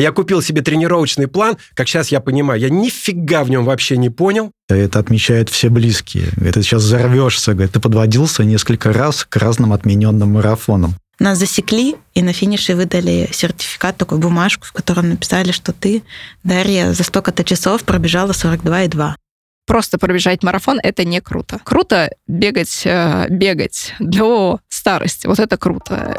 Я купил себе тренировочный план, как сейчас я понимаю, я нифига в нем вообще не понял. Это отмечают все близкие. Это сейчас взорвешься. Говорит, ты подводился несколько раз к разным отмененным марафонам. Нас засекли и на финише выдали сертификат, такую бумажку, в котором написали, что ты, Дарья, за столько-то часов пробежала 42,2 просто пробежать марафон это не круто. Круто бегать, э, бегать до старости. Вот это круто.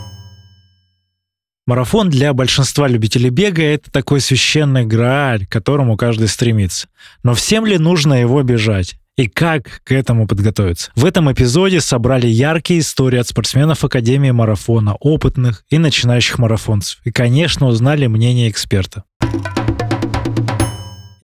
Марафон для большинства любителей бега — это такой священный грааль, к которому каждый стремится. Но всем ли нужно его бежать? И как к этому подготовиться? В этом эпизоде собрали яркие истории от спортсменов Академии марафона, опытных и начинающих марафонцев. И, конечно, узнали мнение эксперта.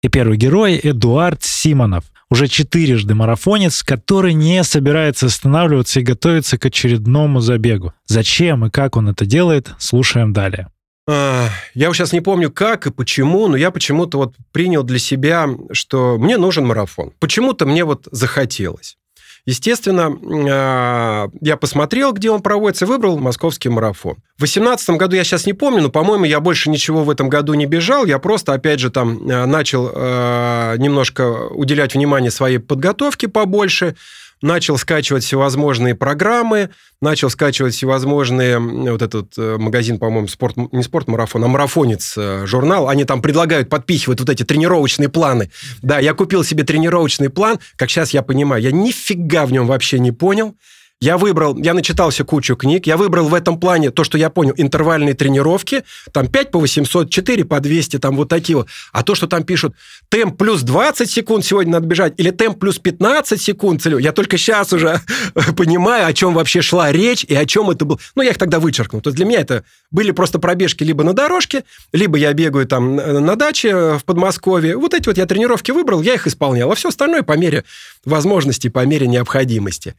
И первый герой — Эдуард Симонов — уже четырежды марафонец, который не собирается останавливаться и готовится к очередному забегу. Зачем и как он это делает, слушаем далее. А, я сейчас не помню, как и почему, но я почему-то вот принял для себя, что мне нужен марафон. Почему-то мне вот захотелось. Естественно, а, я посмотрел, где он проводится, выбрал московский марафон. В 2018 году я сейчас не помню, но, по-моему, я больше ничего в этом году не бежал. Я просто, опять же, там а, начал а, немножко уделять внимание своей подготовке побольше начал скачивать всевозможные программы, начал скачивать всевозможные... Вот этот э, магазин, по-моему, спорт, не спорт-марафон, а марафонец э, журнал. Они там предлагают подпихивать вот эти тренировочные планы. Да, я купил себе тренировочный план, как сейчас я понимаю, я нифига в нем вообще не понял. Я выбрал, я начитался кучу книг, я выбрал в этом плане то, что я понял, интервальные тренировки, там 5 по 800, 4 по 200, там вот такие вот. А то, что там пишут, темп плюс 20 секунд сегодня надо бежать, или темп плюс 15 секунд, я только сейчас уже понимаю, о чем вообще шла речь и о чем это было. Ну, я их тогда вычеркнул. То есть для меня это были просто пробежки либо на дорожке, либо я бегаю там на даче в Подмосковье. Вот эти вот я тренировки выбрал, я их исполнял, а все остальное по мере возможности, по мере необходимости.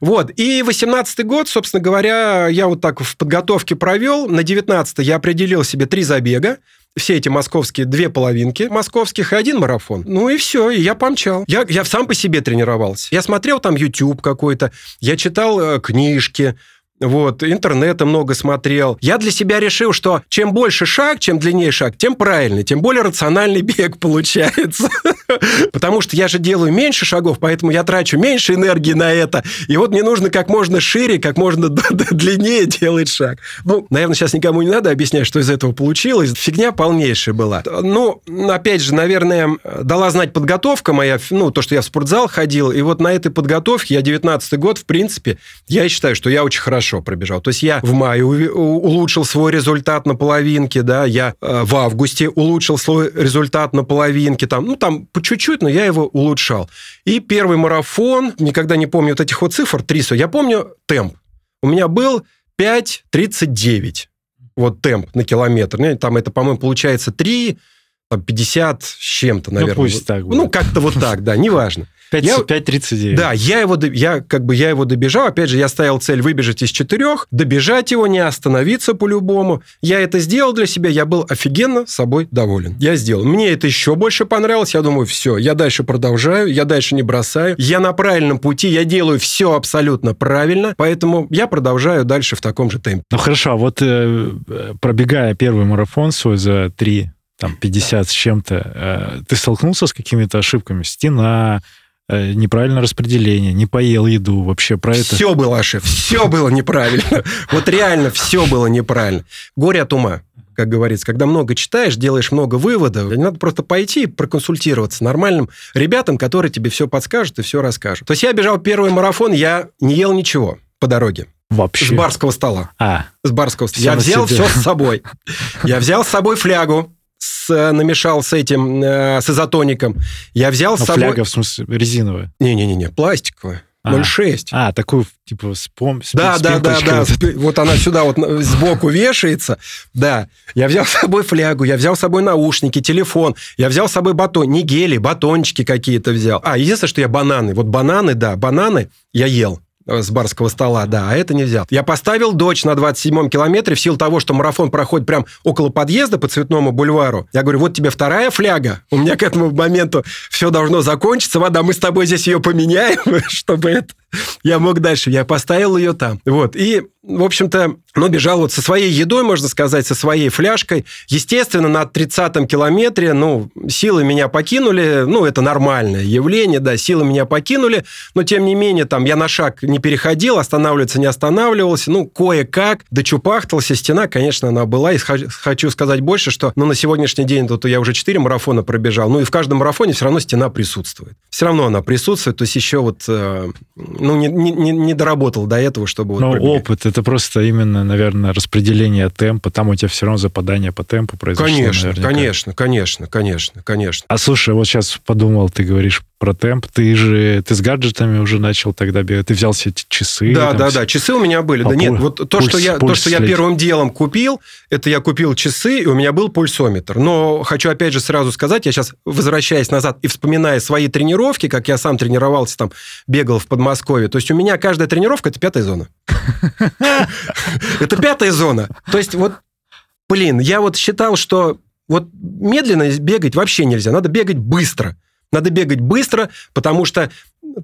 Вот. И 18 год, собственно говоря, я вот так в подготовке провел. На 19 я определил себе три забега все эти московские две половинки московских и один марафон. Ну и все, и я помчал. Я, я сам по себе тренировался. Я смотрел там YouTube какой-то, я читал э, книжки, вот, интернета много смотрел. Я для себя решил, что чем больше шаг, чем длиннее шаг, тем правильный, тем более рациональный бег получается. Потому что я же делаю меньше шагов, поэтому я трачу меньше энергии на это. И вот мне нужно как можно шире, как можно длиннее делать шаг. Ну, наверное, сейчас никому не надо объяснять, что из этого получилось. Фигня полнейшая была. Ну, опять же, наверное, дала знать подготовка моя, ну, то, что я в спортзал ходил. И вот на этой подготовке я 19 год, в принципе, я считаю, что я очень хорошо хорошо пробежал. То есть я в мае улучшил свой результат на половинке, да, я э, в августе улучшил свой результат на половинке, там, ну, там по чуть-чуть, но я его улучшал. И первый марафон, никогда не помню вот этих вот цифр, 300, я помню темп. У меня был 5.39 вот темп на километр. Ну, там это, по-моему, получается 3, 50 с чем-то, наверное. Ну, пусть так будет. Ну, как-то вот так, да, неважно. 5.39. Да, я его, я, как бы, я его добежал. Опять же, я ставил цель выбежать из четырех, добежать его, не остановиться по-любому. Я это сделал для себя, я был офигенно собой доволен. Я сделал. Мне это еще больше понравилось. Я думаю, все, я дальше продолжаю, я дальше не бросаю. Я на правильном пути, я делаю все абсолютно правильно, поэтому я продолжаю дальше в таком же темпе. Ну хорошо, а вот э, пробегая первый марафон свой за три там 50 с чем-то, э, ты столкнулся с какими-то ошибками? Стена, неправильное распределение, не поел еду, вообще про это? Все было ошибка, все было неправильно. Вот реально все было неправильно. Горе от ума как говорится, когда много читаешь, делаешь много выводов, надо просто пойти и проконсультироваться нормальным ребятам, которые тебе все подскажут и все расскажут. То есть я бежал первый марафон, я не ел ничего по дороге. Вообще. С барского стола. А. С барского стола. Я взял себе. все с собой. Я взял с собой флягу, с, э, намешал с этим, э, с изотоником. Я взял Но с собой... фляга, в смысле, резиновая? Не-не-не, пластиковая. А. 0,6. А, такую, типа, с пом... Да, с да, да, да. вот она сюда вот сбоку вешается. Да. Я взял с собой флягу, я взял с собой наушники, телефон, я взял с собой батон, не гели, батончики какие-то взял. А, единственное, что я бананы. Вот бананы, да, бананы я ел с барского стола, да, а это не взял. Я поставил дочь на 27-м километре в силу того, что марафон проходит прям около подъезда по Цветному бульвару. Я говорю, вот тебе вторая фляга, у меня к этому моменту все должно закончиться, вода, мы с тобой здесь ее поменяем, чтобы это я мог дальше. Я поставил ее там. Вот. И, в общем-то, ну, бежал вот со своей едой, можно сказать, со своей фляжкой. Естественно, на 30-м километре, ну, силы меня покинули. Ну, это нормальное явление, да, силы меня покинули. Но, тем не менее, там, я на шаг не переходил, останавливаться не останавливался. Ну, кое-как дочупахтался. Стена, конечно, она была. И хочу сказать больше, что, ну, на сегодняшний день, тут я уже 4 марафона пробежал. Ну, и в каждом марафоне все равно стена присутствует. Все равно она присутствует. То есть еще вот, э, ну, не, не, не- доработал до этого, чтобы вот Но пробегать. опыт, это просто именно, наверное, распределение темпа. Там у тебя все равно западание по темпу произошло. Конечно, наверняка. конечно, конечно, конечно, конечно. А слушай, вот сейчас подумал, ты говоришь про темп, ты же, ты с гаджетами уже начал тогда бегать, ты взял все эти часы. Да, там да, все- да, часы у меня были. А да нет, пуль- вот то, пульс- что я, то, что я первым делом купил, это я купил часы, и у меня был пульсометр. Но хочу опять же сразу сказать, я сейчас возвращаясь назад и вспоминая свои тренировки, как я сам тренировался, там, бегал в Подмосковье, то есть у меня каждая тренировка – это пятая зона. Это пятая зона. То есть вот, блин, я вот считал, что вот медленно бегать вообще нельзя, надо бегать быстро. Надо бегать быстро, потому что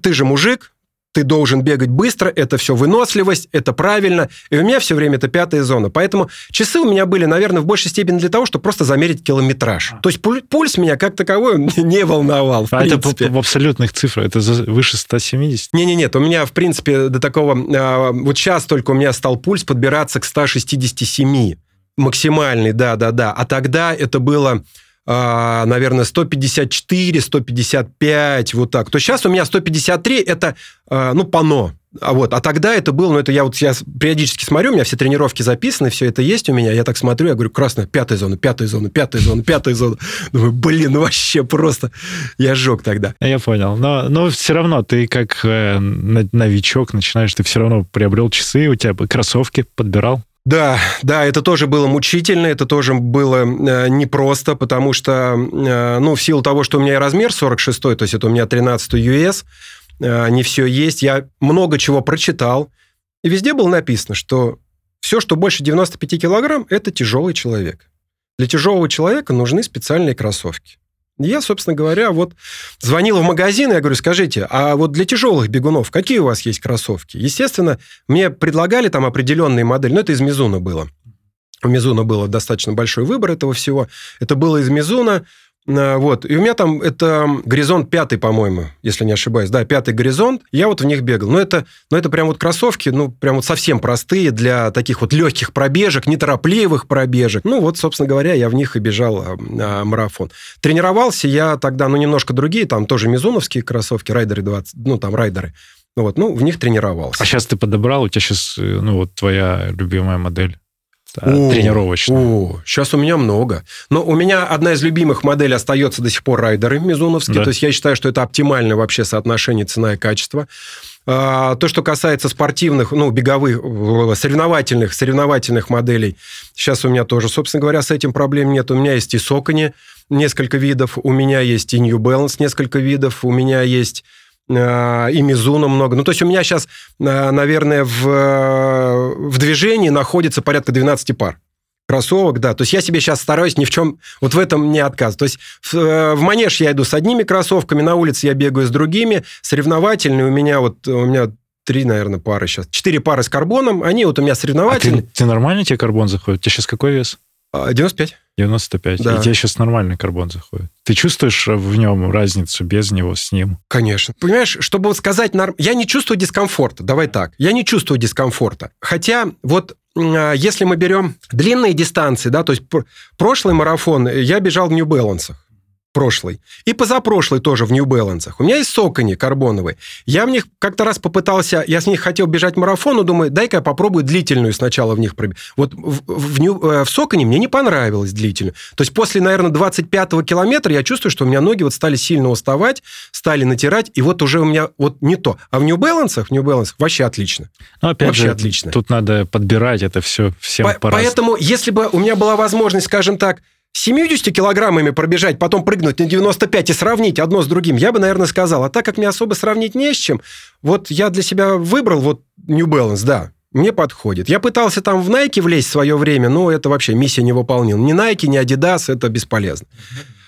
ты же мужик, ты должен бегать быстро, это все выносливость, это правильно. И у меня все время это пятая зона. Поэтому часы у меня были, наверное, в большей степени для того, чтобы просто замерить километраж. То есть пуль- пульс меня как таковой не волновал, в А это принципе. по- в абсолютных цифрах, это выше 170? Не-не-нет, у меня, в принципе, до такого... а, вот сейчас только у меня стал пульс подбираться к 167. Максимальный, да-да-да. А тогда это было, а, наверное, 154, 155, вот так. То сейчас у меня 153, это, а, ну, пано. А вот, а тогда это было, ну, это я вот сейчас периодически смотрю, у меня все тренировки записаны, все это есть у меня, я так смотрю, я говорю, красная, пятая зона, пятая зона, пятая зона, пятая зона. Думаю, блин, ну вообще просто, я сжег тогда. Я понял. Но, но все равно ты как э, новичок начинаешь, ты все равно приобрел часы, у тебя кроссовки подбирал. Да, да, это тоже было мучительно, это тоже было э, непросто, потому что, э, ну, в силу того, что у меня и размер 46, то есть это у меня 13 US, э, не все есть, я много чего прочитал, и везде было написано, что все, что больше 95 килограмм, это тяжелый человек. Для тяжелого человека нужны специальные кроссовки. Я, собственно говоря, вот звонил в магазин, и я говорю, скажите, а вот для тяжелых бегунов какие у вас есть кроссовки? Естественно, мне предлагали там определенные модели, но это из Мизуна было. У Мизуна было достаточно большой выбор этого всего. Это было из Мизуна. А, Вот. И у меня там это горизонт пятый, по-моему, если не ошибаюсь. Да, пятый горизонт. Я вот в них бегал. Но это, но это прям вот кроссовки, ну, прям вот совсем простые для таких вот легких пробежек, неторопливых пробежек. Ну, вот, собственно говоря, я в них и бежал а, а, марафон. Тренировался я тогда, ну, немножко другие, там тоже мизуновские кроссовки, райдеры 20, ну, там райдеры. Вот, ну, в них тренировался. А сейчас ты подобрал, у тебя сейчас, ну, вот твоя любимая модель О, тренировочная. О, сейчас у меня много. Но у меня одна из любимых моделей остается до сих пор райдеры мизуновские. Да. То есть я считаю, что это оптимальное вообще соотношение цена и качество. А, То, что касается спортивных, ну, беговых, э, соревновательных, соревновательных моделей, сейчас у меня тоже, собственно говоря, с этим проблем нет. У меня есть и Сокони несколько видов, у меня есть и New Balance несколько видов, у меня есть и Мизуна много. Ну, то есть у меня сейчас, э, наверное, в, э, в движении находится порядка 12 пар кроссовок, да. То есть я себе сейчас стараюсь ни в чем вот в этом не отказывать. То есть в, э, в манеж я иду с одними кроссовками, на улице я бегаю с другими. Соревновательные у меня вот, у меня три, наверное, пары сейчас. Четыре пары с карбоном, они вот у меня А ты, соревновательные. ты нормально тебе карбон заходит? У тебя сейчас какой вес? А, 95. 95. Да. И тебе сейчас нормальный карбон заходит. Ты чувствуешь в нем разницу без него, с ним? Конечно. Понимаешь, чтобы вот сказать, норм- я не чувствую дискомфорта, давай так, я не чувствую дискомфорта. Хотя вот а, если мы берем длинные дистанции, да, то есть пр- прошлый марафон я бежал в Balance. Прошлый. И позапрошлый тоже в New Balance. У меня есть сокони карбоновые. Я в них как-то раз попытался, я с них хотел бежать марафон, но думаю, дай-ка я попробую длительную сначала в них пробежать. Вот в, в, New, э, в соконе мне не понравилось длительную. То есть после, наверное, 25-го километра я чувствую, что у меня ноги вот стали сильно уставать, стали натирать, и вот уже у меня вот не то. А в New Balance, в New Balance вообще отлично. Ну, опять вообще же, отлично. тут надо подбирать это все всем По- по Поэтому, если бы у меня была возможность, скажем так, 70 килограммами пробежать, потом прыгнуть на 95 и сравнить одно с другим, я бы, наверное, сказал. А так как мне особо сравнить не с чем, вот я для себя выбрал вот New Balance, да, мне подходит. Я пытался там в Nike влезть в свое время, но это вообще миссия не выполнил. Ни Nike, ни Adidas, это бесполезно.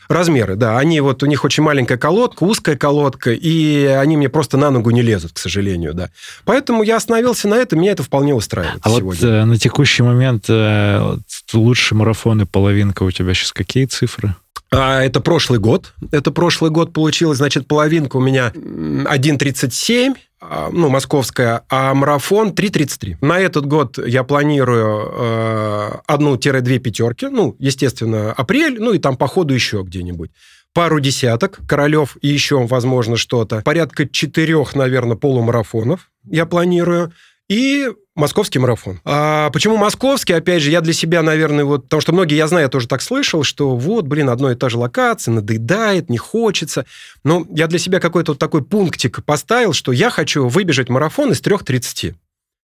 Размеры, да. Они вот, у них очень маленькая колодка, узкая колодка, и они мне просто на ногу не лезут, к сожалению, да. Поэтому я остановился на этом, меня это вполне устраивает А вот сегодня. э, на текущий момент э, вот лучшие марафоны половинка у тебя сейчас какие цифры? А, это прошлый год. Это прошлый год получилось. Значит, половинка у меня м, 1.37, а, ну, московская, а марафон 3.33. На этот год я планирую э, одну-две пятерки. Ну, естественно, апрель, ну и там по ходу еще где-нибудь. Пару десяток Королев и еще, возможно, что-то. Порядка четырех, наверное, полумарафонов я планирую. И московский марафон. А почему московский? Опять же, я для себя, наверное, вот... Потому что многие, я знаю, я тоже так слышал, что вот, блин, одно и та же локация, надоедает, не хочется. Но я для себя какой-то вот такой пунктик поставил, что я хочу выбежать марафон из 3.30.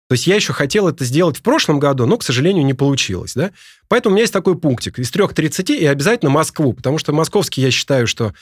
То есть я еще хотел это сделать в прошлом году, но, к сожалению, не получилось. Да? Поэтому у меня есть такой пунктик. Из 3.30 и обязательно Москву, потому что московский, я считаю, что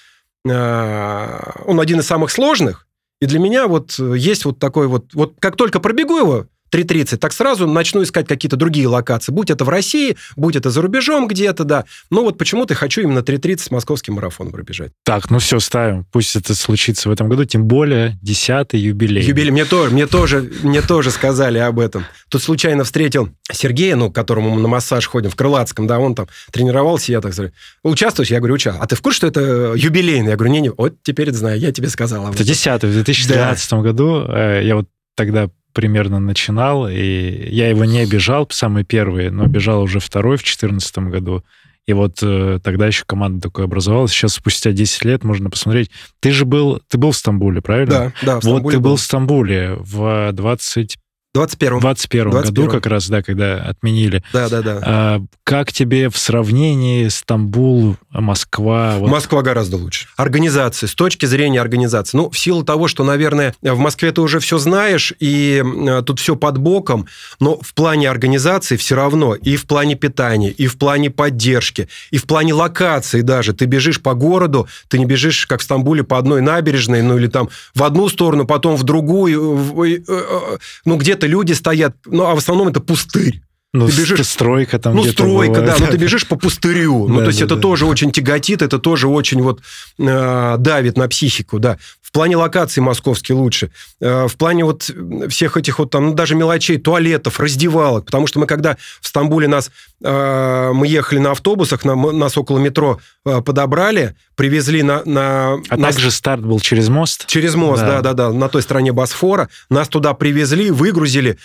э, он один из самых сложных. И для меня вот есть вот такой вот... Вот как только пробегу его, 3.30, так сразу начну искать какие-то другие локации. Будь это в России, будь это за рубежом где-то, да. Но вот почему-то хочу именно 3.30 московский марафон пробежать. Так, ну все, ставим. Пусть это случится в этом году, тем более 10-й юбилей. Юбилей. Мне тоже, мне тоже, мне тоже сказали об этом. Тут случайно встретил Сергея, ну, к которому мы на массаж ходим, в Крылатском, да, он там тренировался, я так говорю, участвуешь? Я говорю, участвую. А ты в курсе, что это юбилейный? Я говорю, не-не, вот теперь это знаю, я тебе сказал. Это этом». 10 в 2013 году. э, Я вот тогда примерно начинал, и я его не бежал, самый первый, но бежал уже второй в 2014 году. И вот э, тогда еще команда такой образовалась. Сейчас, спустя 10 лет, можно посмотреть. Ты же был, ты был в Стамбуле, правильно? Да, да, в Вот Стамбуле ты был вСтамбуле в 20... 21 21 году 21. как раз, да, когда отменили. Да, да, да. А, как тебе в сравнении Стамбул, Москва? Вот Москва гораздо лучше. Организация, с точки зрения организации. Ну, в силу того, что, наверное, в Москве ты уже все знаешь, и э, тут все под боком, но в плане организации все равно, и в плане питания, и в плане поддержки, и в плане локации даже. Ты бежишь по городу, ты не бежишь, как в Стамбуле, по одной набережной, ну, или там в одну сторону, потом в другую, э, э, ну, где-то люди стоят, ну, а в основном это пустырь. Ну, ты бежишь- ст- стройка там Ну, стройка, бывает. да, но ты бежишь по пустырю. Ну, Да, то есть да, это да. тоже очень тяготит, это тоже очень вот э, давит на психику, да. В плане локации московский лучше. Э, в плане вот всех этих вот там, ну, даже мелочей, туалетов, раздевалок. Потому что мы когда в Стамбуле нас, э, мы ехали на автобусах, нам, нас около метро э, подобрали, привезли на... на А нас- также старт был через мост. Через мост, Да. да-да-да, на той стороне Босфора. Нас туда привезли, выгрузили.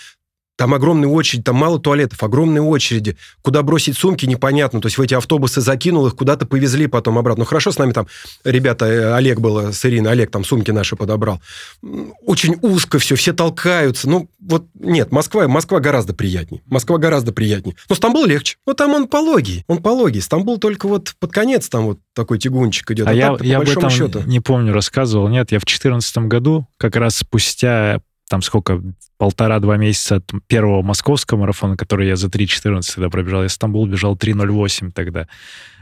Там огромная очередь, там мало туалетов, огромные очереди. Куда бросить сумки, непонятно. То есть в эти автобусы закинул их, куда-то повезли потом обратно. Ну, хорошо, с нами там ребята, э, Олег был с Ириной, Олег там сумки наши подобрал. Очень узко все, все толкаются. Ну, вот нет, Москва, Москва гораздо приятнее. Москва гораздо приятнее. Но Стамбул легче. Ну, там он пологий, он пологий. Стамбул только вот под конец там вот такой тягунчик идет. А я, так-то, по я об этом счету. не помню, рассказывал. Нет, я в 2014 году, как раз спустя там сколько, полтора-два месяца от первого московского марафона, который я за 3.14 тогда пробежал, я Стамбул бежал 3.08 тогда.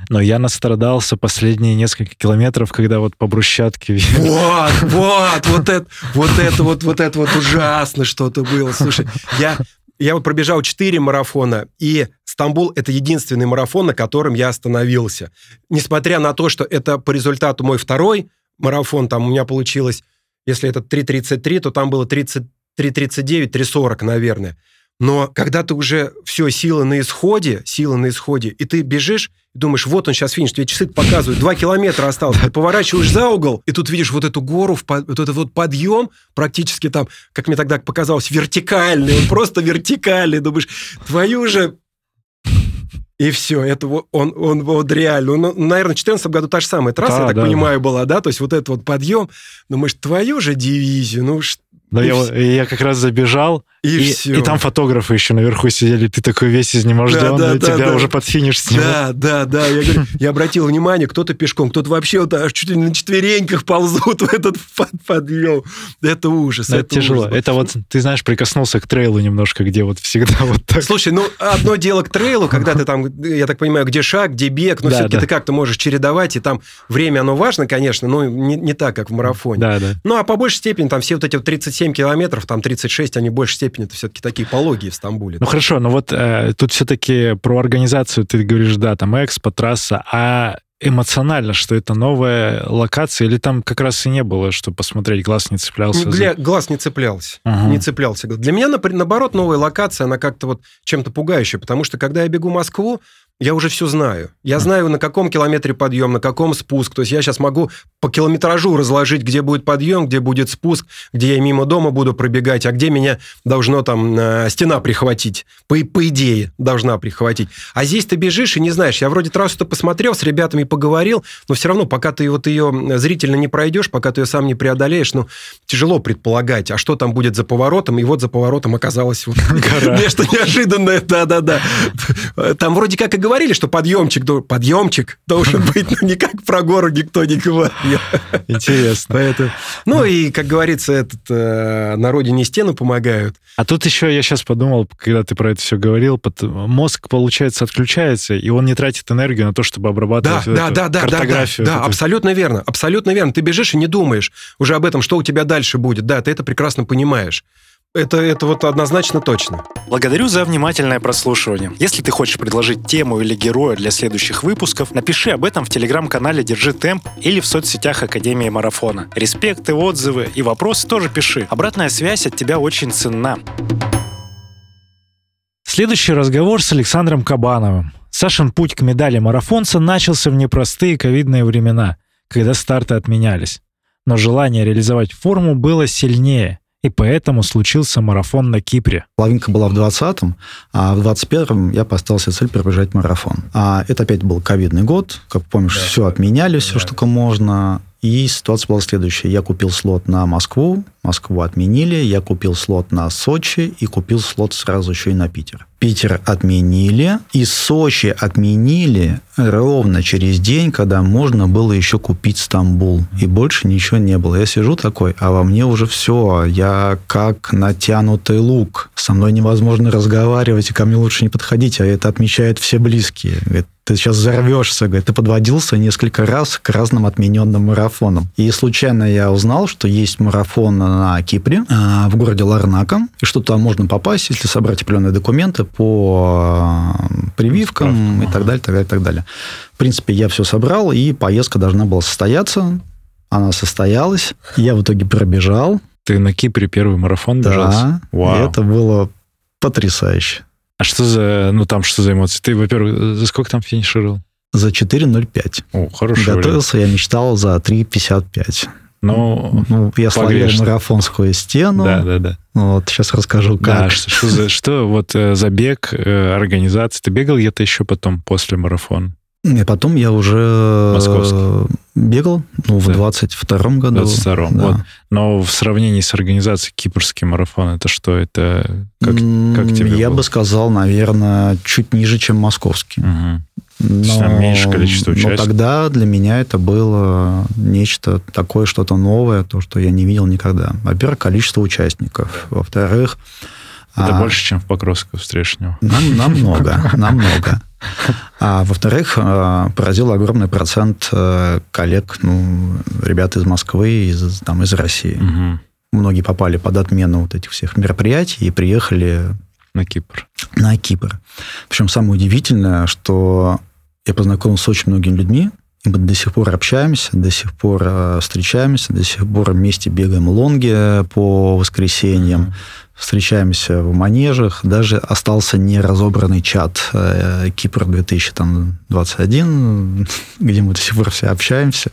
Но я настрадался последние несколько километров, когда вот по брусчатке... Вот, вот, вот это, вот это вот, вот это вот ужасно что-то было. Слушай, я, я вот пробежал 4 марафона, и Стамбул – это единственный марафон, на котором я остановился. Несмотря на то, что это по результату мой второй марафон, там у меня получилось, если это 3.33, то там было 30, 3.39, 3.40, наверное. Но когда ты уже все, сила на исходе, сила на исходе, и ты бежишь, думаешь, вот он сейчас финиш, тебе часы показывают, два километра осталось, ты поворачиваешь за угол, и тут видишь вот эту гору, вот этот вот подъем, практически там, как мне тогда показалось, вертикальный, он просто вертикальный, думаешь, твою же... И все, это вот он, он вот реально, он, наверное, в 2014 году та же самая трасса, Да, я так да, понимаю, была, да, то есть вот этот вот подъем, думаешь, твою же дивизию, ну что Да, И я, вс- и я как раз забежал, и, и, все. и там фотографы еще наверху сидели, ты такой весь изнеможденный, Да, да, да, тебя да. уже под финиш снимут. Да, да, да. Я, говорю, я обратил внимание, кто-то пешком, кто-то вообще вот аж чуть ли на четвереньках ползут в этот под- подъем. Это ужас. Но это тяжело. ужас. Это вот, ты знаешь, прикоснулся к трейлу немножко, где вот всегда вот так. Слушай, ну одно дело к трейлу, когда ты там, я так понимаю, где шаг, где бег, но Да, все-таки да. ты как-то можешь чередовать, и там время оно важно, конечно, но не, не так, как в марафоне. Да, да. Ну, а по большей степени, там все вот эти вот 37 километров, там 36, они в большей степени это все-таки такие пологие в Стамбуле. Ну хорошо, но вот э, тут все-таки про организацию ты говоришь, да, там экспо, трасса, а эмоционально, что это новая локация, или там как раз и не было, что посмотреть, глаз не цеплялся? за- Гля- глаз не цеплялся. Ага. Не цеплялся. Для меня, наоборот, новая локация, она как-то вот чем-то пугающая, потому что когда я бегу Москву, я уже все знаю. Я знаю, на каком километре подъем, на каком спуск. То есть я сейчас могу по километражу разложить, где будет подъем, где будет спуск, где я мимо дома буду пробегать, а где меня должно там э, стена прихватить. По, по идее, должна прихватить. А здесь ты бежишь и не знаешь. Я вроде трассу-то посмотрел, с ребятами поговорил, но все равно, пока ты вот ее зрительно не пройдешь, пока ты ее сам не преодолеешь, ну, тяжело предполагать, а что там будет за поворотом, и вот за поворотом оказалось вот нечто неожиданное, да-да-да. Там вроде как и говорили, что подъемчик, подъемчик должен быть, но никак про гору никто не говорил. Интересно. Поэтому, ну и, как говорится, этот, э, на родине стену помогают. А тут еще я сейчас подумал, когда ты про это все говорил, пот- мозг, получается, отключается, и он не тратит энергию на то, чтобы Да, обрабатывать вот да, эту да, да, да, да, картографию. да, вот эту. абсолютно верно, абсолютно верно. Ты бежишь и не думаешь уже об этом, что у тебя дальше будет. Да, ты это прекрасно понимаешь. Это, это вот однозначно точно. Благодарю за внимательное прослушивание. Если ты хочешь предложить тему или героя для следующих выпусков, напиши об этом в телеграм-канале «Держи темп» или в соцсетях Академии Марафона. Респекты, отзывы и вопросы тоже пиши. Обратная связь от тебя очень ценна. Следующий разговор с Александром Кабановым. Сашин путь к медали марафонца начался в непростые ковидные времена, когда старты отменялись. Но желание реализовать форму было сильнее, и поэтому случился марафон на Кипре. Половинка была в 20-м, а в 21-м я поставил себе цель пробежать марафон. А это опять был ковидный год. Как помнишь, все отменяли, все, что только можно. И ситуация была следующая. Я купил слот на Москву, Москву отменили, я купил слот на Сочи и купил слот сразу еще и на Питер. Питер отменили, и Сочи отменили ровно через день, когда можно было еще купить Стамбул. И больше ничего не было. Я сижу такой, а во мне уже все. Я как натянутый лук. Со мной невозможно разговаривать, и ко мне лучше не подходить. А это отмечают все близкие. Говорит, ты сейчас взорвешься. Говорит, ты подводился несколько раз к разным отмененным марафонам. И случайно я узнал, что есть марафон на Кипре, а, в городе Ларнака, и что туда можно попасть, если собрать определенные документы по а, прививкам и так далее, так далее, так далее. В принципе, я все собрал, и поездка должна была состояться. Она состоялась. Я в итоге пробежал. Ты на Кипре первый марафон бежал? Да, Вау. это было потрясающе. А что за, ну там что за эмоции? Ты, во-первых, за сколько там финишировал? За 4.05. О, вариант. Готовился, я мечтал за 3.55. Ну, Ну, я словил погрешно. марафонскую стену. да, да, да. Вот, сейчас расскажу, Да, как. что, что за, что вот э, забег, э, организация? Ты бегал где-то еще потом, после марафона? И потом я уже Московский. бегал, ну, в Да. 22 году. 22-м, Да. вот. Но в сравнении с организацией Кипрский марафон, это что? Это как... Как тебе Я было? бы сказал, наверное, чуть ниже, чем московский. Мгм. Но, там меньше количество но участников. тогда для меня это было нечто такое, что-то новое, то, что я не видел никогда. Во-первых, количество участников. Во-вторых... Это а, больше, чем в Покровском встречного. Нам, намного, намного. А во-вторых, э, поразил огромный процент э, коллег, ну, ребят из Москвы, из, там, из России. Мгм. Многие попали под отмену вот этих всех мероприятий и приехали На Кипр. на Кипр. Причем самое удивительное, что я познакомился с очень многими людьми, и мы до сих пор общаемся, до сих пор э, встречаемся, до сих пор вместе бегаем лонги по воскресеньям, встречаемся в манежах. Даже остался неразобранный чат э, Кипр 2021, где мы до сих пор все общаемся.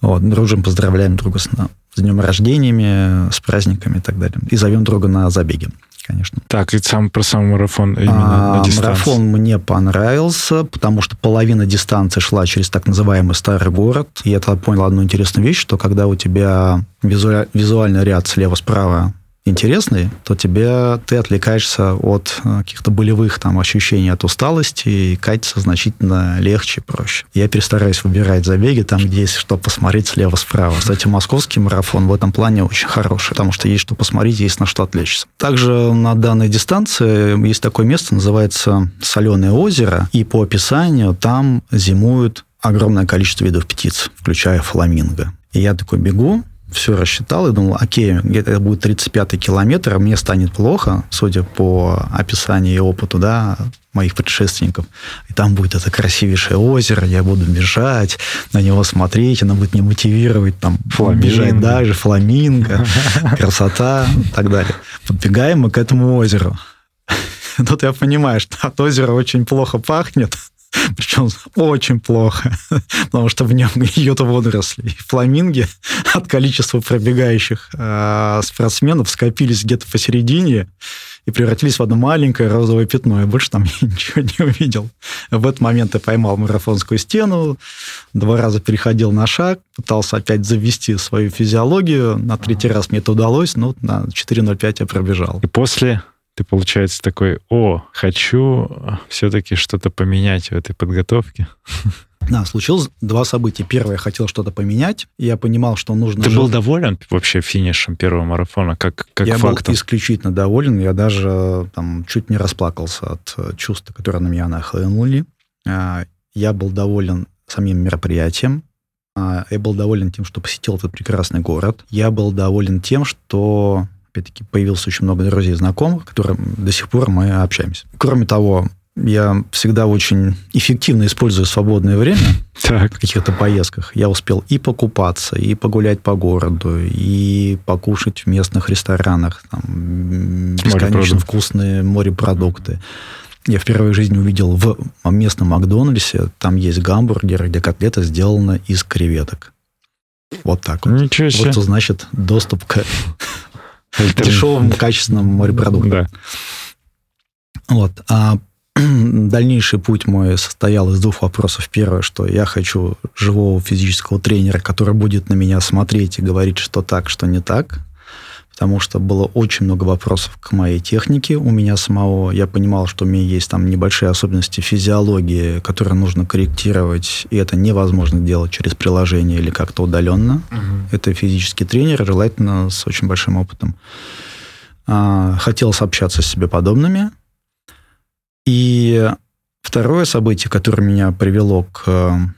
Вот, дружим, поздравляем друга с, с днем рождениями, с праздниками и так далее. И зовем друга на забеги. Конечно. Так, и сам про сам марафон именно А, на дистанции. марафон мне понравился, потому что половина дистанции шла через так называемый старый город. И я тогда понял одну интересную вещь, что когда у тебя визуа- визуальный ряд слева-справа интересный, то тебе ты отвлекаешься от э, каких-то болевых там ощущений от усталости и катиться значительно легче, проще. Я перестараюсь выбирать забеги там, где есть что посмотреть слева-справа. Кстати, московский марафон в этом плане очень хороший, потому что есть что посмотреть, есть на что отвлечься. Также на данной дистанции есть такое место, называется Соленое озеро, и по описанию там зимуют огромное количество видов птиц, включая фламинго. И я такой бегу, все рассчитал и думал, окей, это будет 35-й километр, а мне станет плохо, судя по описанию и опыту, да, моих предшественников. И там будет это красивейшее озеро, я буду бежать, на него смотреть, оно будет меня мотивировать, там, Фламинго. бежать дальше, фламинго, красота и так далее. Подбегаем мы к этому озеру. Тут я понимаю, что от озера очень плохо пахнет, причем очень плохо, потому что в нем гниют водоросли. И фламинги от количества пробегающих э, спортсменов скопились где-то посередине и превратились в одно маленькое розовое пятно. Я больше там ничего не увидел. В этот момент я поймал марафонскую стену, два раза переходил на шаг, пытался опять завести свою физиологию. На третий раз мне это удалось, но на 4.05 я пробежал. И после ты, получается, такой, о, хочу все-таки что-то поменять в этой подготовке. Да, случилось два события. Первое, я хотел что-то поменять. Я понимал, что нужно... Ты жить- был доволен вообще финишем первого марафона, как, как я фактом? был исключительно доволен. Я даже там чуть не расплакался от э, чувств, которые на меня нахлынули. А, Я был доволен самим мероприятием. А, Я был доволен тем, что посетил этот прекрасный город. Я был доволен тем, что, опять-таки, появилось очень много друзей и знакомых, которым до сих пор мы общаемся. Кроме того, я всегда очень эффективно использую свободное время Так. в каких-то поездках. Я успел и покупаться, и погулять по городу, и покушать в местных ресторанах. Там, бесконечно вкусные морепродукты. Я впервые в жизни увидел в местном Макдональдсе, там есть гамбургеры, где котлета сделана из креветок. Вот так вот. Ничего себе. Вот что значит доступ к дешевым, качественным морепродуктам. Да. Вот. А дальнейший путь мой состоял из двух вопросов. Первое, что я хочу живого физического тренера, который будет на меня смотреть и говорить, что так, что не так. Потому что было очень много вопросов к моей технике у меня самого. Я понимал, что у меня есть там небольшие особенности физиологии, которые нужно корректировать, и это невозможно делать через приложение или как-то удаленно. Это физический тренер, желательно с очень большим опытом. А, Хотелось общаться с себе подобными. И второе событие, которое меня привело к,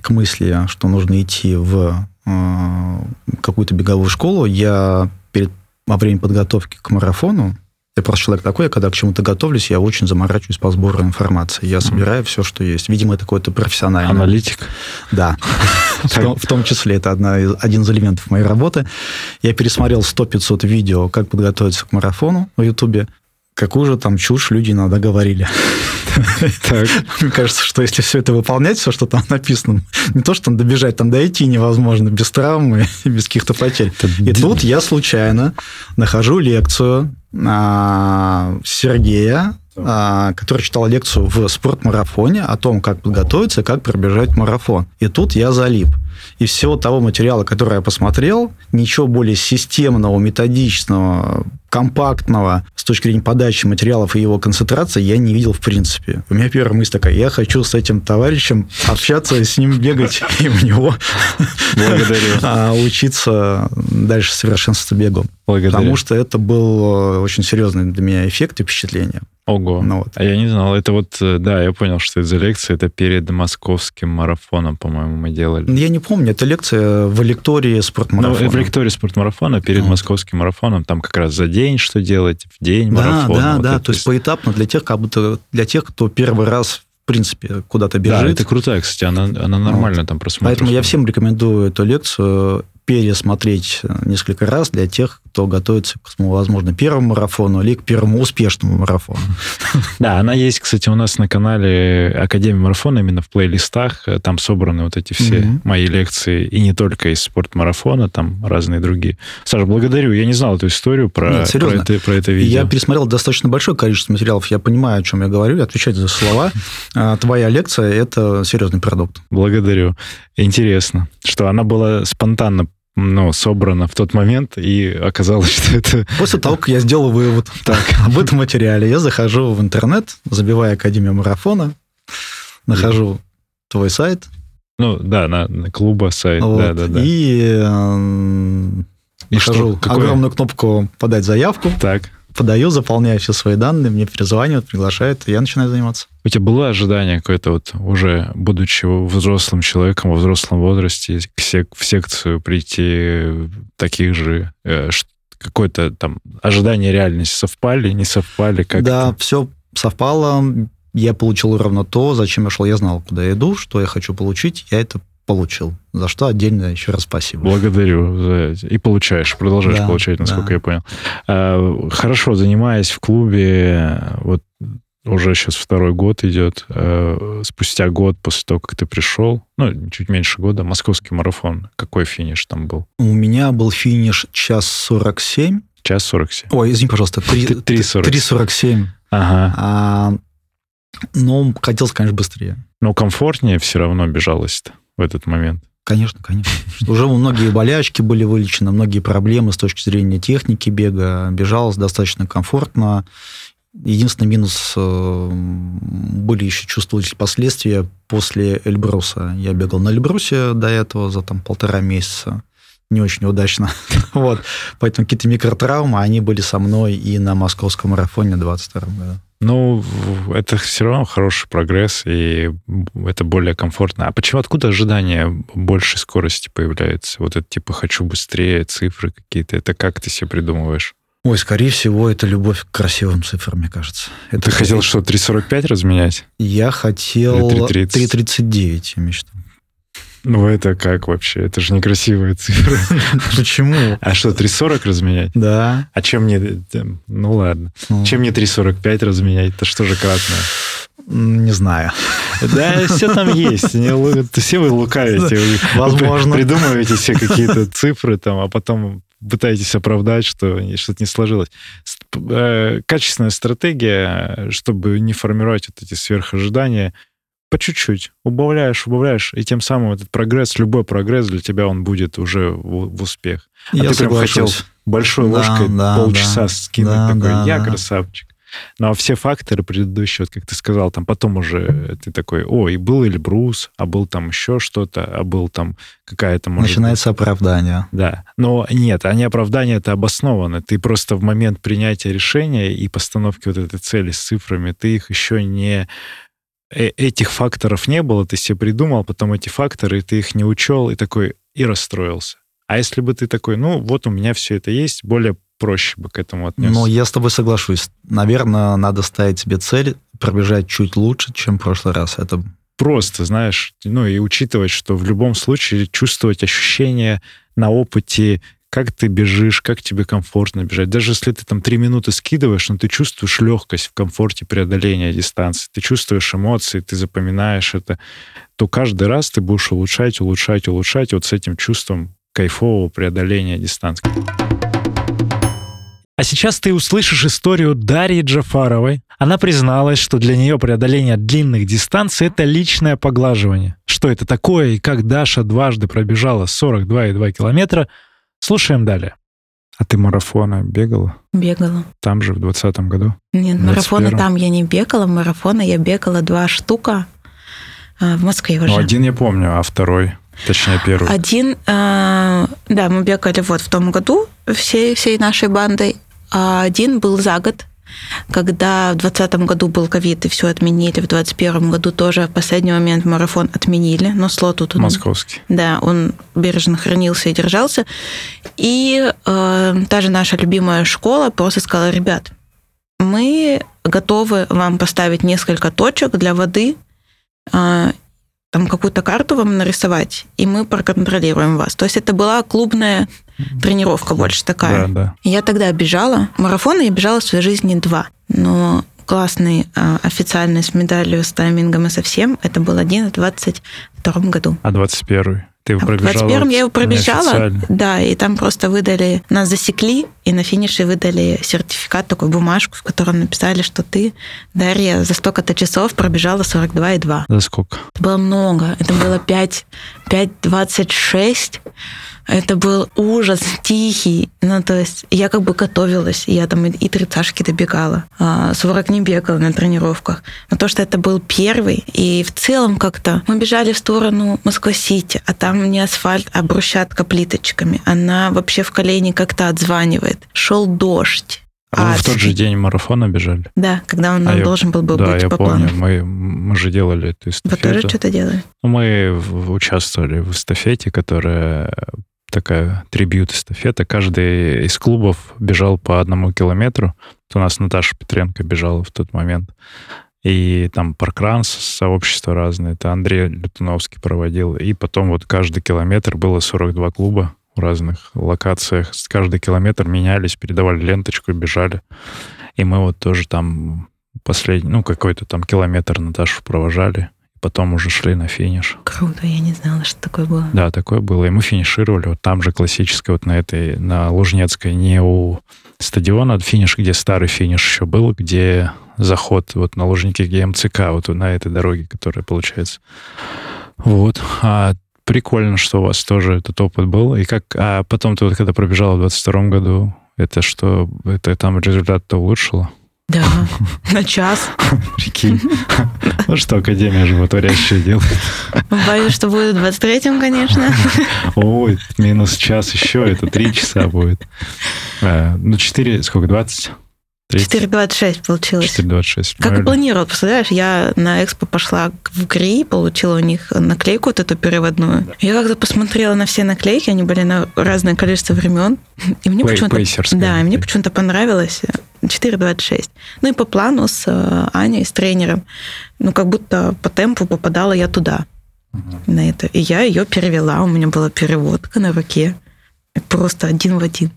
к мысли, что нужно идти в какую-то беговую школу, я перед, во время подготовки к марафону, я просто человек такой, я когда к чему-то готовлюсь, я очень заморачиваюсь по сбору информации. Я собираю все, что есть. Видимо, это какой-то профессиональный. Аналитик. Да. В том, числе это один из элементов моей работы. Я пересмотрел 100-500 видео, как подготовиться к марафону в Ютубе. Какую же там чушь люди иногда говорили. Мне кажется, что если все это выполнять, все, что там написано, не то, что там добежать, там дойти невозможно без травмы и без каких-то потерь. И тут я случайно нахожу лекцию а, Сергея, а, который читал лекцию в спортмарафоне о том, как подготовиться, как пробежать марафон. И тут я залип. И всего того материала, который я посмотрел, ничего более системного, методичного, компактного с точки зрения подачи материалов и его концентрации я не видел в принципе. У меня первая мысль такая, я хочу с этим товарищем общаться, с ним бегать и у него а, учиться дальше совершенствоваться бегом. Благодарю. Потому что это был э, очень серьезный для меня эффект и впечатление. Ого. Ну вот. А я не знал. Это вот, э, да, я понял, что это за лекция. Это перед московским марафоном, по-моему, мы делали. Я не помню, это лекция в лектории Ну, спортмарафона. в лектории спортмарафона перед Вот. московским марафоном, там как раз за день что делать, в день Да, марафона. да, вот да. это То есть поэтапно для тех, как будто для тех, кто первый раз в принципе куда-то Да, бежит. это крутая, кстати, она, она нормально там просматривается. Поэтому я всем рекомендую эту лекцию. Пересмотреть несколько раз для тех, кто готовится к, возможно, первому марафону или к первому успешному марафону. Да, она есть, кстати, у нас на канале Академия марафона, именно в плейлистах. Там собраны вот эти все mm-hmm. мои лекции, и не только из спортмарафона, там разные другие. Саша, благодарю. Я не знал эту историю про, Нет, про, это, про это видео. Я пересмотрел достаточно большое количество материалов. Я понимаю, о чем я говорю, отвечать за слова. А, твоя лекция – это серьезный продукт. Благодарю. Интересно, что она была спонтанно ну, собрано в тот момент, и оказалось, что это... После того, как я сделал вывод так, об этом материале, я захожу в интернет, забиваю Академию марафона, нахожу твой сайт. Ну, да, на, на клуба сайт, вот, да, да, да. И, э, и нахожу что? огромную кнопку «Подать заявку». Так подаю, заполняю все свои данные, мне перезванивают, приглашают, и я начинаю заниматься. У тебя было ожидание какое-то вот уже, будучи взрослым человеком во взрослом возрасте, в секцию прийти таких же, э, какое-то там ожидание реальности совпали, не совпали? Как да, это? все совпало. Я получил ровно то, зачем я шел. Я знал, куда я иду, что я хочу получить. Я это получил. За что отдельно еще раз спасибо. Благодарю. И получаешь, продолжаешь да, получать, насколько да. я понял. А, хорошо, занимаясь в клубе, вот уже сейчас второй год идет, а, спустя год после того, как ты пришел, ну, чуть меньше года, московский марафон. Какой финиш там был? У меня был финиш час 47. Час 47. Ой, извини, пожалуйста, 3.47. Ага. А, но хотелось, конечно, быстрее. Но комфортнее все равно бежалось-то в этот момент? Конечно, конечно. Уже многие болячки были вылечены, многие проблемы с точки зрения техники бега. Бежалось достаточно комфортно. Единственный минус э, были еще чувствовались последствия после Эльбруса. Я бегал на Эльбрусе до этого за там полтора месяца. Не очень удачно. вот. Поэтому какие-то микротравмы, они были со мной и на московском марафоне в 22 году. Ну, это все равно хороший прогресс, и это более комфортно. А почему, откуда ожидания большей скорости появляются? Вот это типа «хочу быстрее», цифры какие-то. Это как ты себе придумываешь? Ой, скорее всего, это любовь к красивым цифрам, мне кажется. Это Ты хотел что, 3.45 разменять? Я хотел 3.39, я мечтал. Ну, это как вообще? Это же некрасивая цифра. Почему? А что, 3.40 разменять? Да. А чем мне... Ну, ладно. Ну. Чем мне 3.45 разменять? Это что же кратное? Не знаю. Да, все там есть. Все вы лукавите. Возможно. Придумываете все какие-то цифры там, а потом пытаетесь оправдать, что что-то не сложилось. Э, качественная стратегия, чтобы не формировать вот эти сверхожидания, по чуть-чуть, убавляешь, убавляешь, и тем самым этот прогресс, любой прогресс для тебя, он будет уже в, в успех. А Я ты прям хотел большой да, ложкой да, полчаса да, скинуть да, такой, да, я да. красавчик. Ну, а все факторы предыдущие, вот как ты сказал, там потом уже ты такой, о, и был Эльбрус, а был там еще что-то, а был там какая-то... Может Начинается оправдание. Да. Но нет, они оправдания это обоснованы. Ты просто в момент принятия решения и постановки вот этой цели с цифрами, ты их еще не Э, этих факторов не было, ты себе придумал, потом эти факторы, ты их не учел, и такой, и расстроился. А если бы ты такой, ну, вот у меня все это есть, более проще бы к этому отнесся. Ну, я с тобой соглашусь. Наверное, надо ставить себе цель пробежать чуть лучше, чем в прошлый раз. Это просто, знаешь, ну и учитывать, что в любом случае чувствовать ощущения на опыте как ты бежишь, как тебе комфортно бежать. Даже если ты там три минуты скидываешь, но ты чувствуешь легкость в комфорте преодоления дистанции, ты чувствуешь эмоции, ты запоминаешь это, то каждый раз ты будешь улучшать, улучшать, улучшать вот с этим чувством кайфового преодоления дистанции. А сейчас ты услышишь историю Дарьи Джафаровой. Она призналась, что для нее преодоление длинных дистанций — это личное поглаживание. Что это такое и как Даша дважды пробежала 42,2 километра — Слушаем далее. А ты марафоны бегала? Бегала. Там же, в двадцатом году? Нет, марафоны там я не бегала. Марафоны я бегала два штука а, в Москве уже. Ну, один я помню, а второй? Точнее, первый. Один, э, да, мы бегали вот в том году всей, всей нашей бандой, а один был за год когда в 2020 году был ковид и все отменили, в 2021 году тоже в последний момент марафон отменили, но слот тут... Московский. Да, он бережно хранился и держался. И э, та же наша любимая школа просто сказала, ребят, мы готовы вам поставить несколько точек для воды, э, там какую-то карту вам нарисовать, и мы проконтролируем вас. То есть это была клубная тренировка больше такая. Да, да. Я тогда бежала. Марафоны я бежала в своей жизни два. Но классный а, официальный с медалью, с таймингом и со всем, это был один в 22 году. А 21 ты в пробежала? 21 я его пробежала, да, и там просто выдали, нас засекли, и на финише выдали сертификат, такую бумажку, в котором написали, что ты, Дарья, за столько-то часов пробежала 42,2. За сколько? Это было много. Это было 5, 5.26. Это был ужас тихий. Ну, то есть я как бы готовилась. Я там и тридцашки добегала. а 40 не бегала на тренировках. Но то, что это был первый. И в целом как-то мы бежали в сторону Москва-Сити, а там не асфальт, а брусчатка плиточками. Она вообще в колени как-то отзванивает. Шел дождь. А вы в тот же день марафона бежали? Да, когда он А я- должен был бы да, быть я по помню. плану. Мы, мы же делали эту Вы эстафету. тоже что-то делали? Ну, Мы участвовали в эстафете, которая такая трибьют-эстафета. Каждый из клубов бежал по одному километру. У нас Наташа Петренко бежала в тот момент. И там паркранс, сообщества разные. Это Андрей Лютуновский проводил. И потом вот каждый километр было 42 клуба в разных локациях. Каждый километр менялись, передавали ленточку и бежали. И мы вот тоже там последний, ну, какой-то там километр Наташу провожали. Потом уже шли на финиш. Круто, я не знала, что такое было. Да, такое было. И мы финишировали вот там же классической, вот на этой, на Лужнецкой, не у стадиона, финиш, где старый финиш еще был, где заход вот на Лужнике, где МЦК, вот на этой дороге, которая получается. Вот. А прикольно, что у вас тоже этот опыт был. И как... А потом ты вот когда пробежала в 22 году, это что? Это там результат-то улучшило? Да, на час. Прикинь. Ну что, Академия животворящая делает. Боюсь, что будет в 23-м, конечно. Ой, минус час еще, это три часа будет. А, Ну, 4, сколько, 20? 30? 4.26 получилось. 4,26. Как и правильно? планировала, представляешь, я на экспо пошла в ГРИ, получила у них наклейку вот эту переводную. Я как-то посмотрела на все наклейки, они были на разное количество времен. И мне почему-то... Да, и мне почему-то понравилось 4.26. Ну и по плану с э, Аней, с тренером, ну как будто по темпу попадала я туда, на это. И я ее перевела, у меня была переводка на руке. Просто один в один.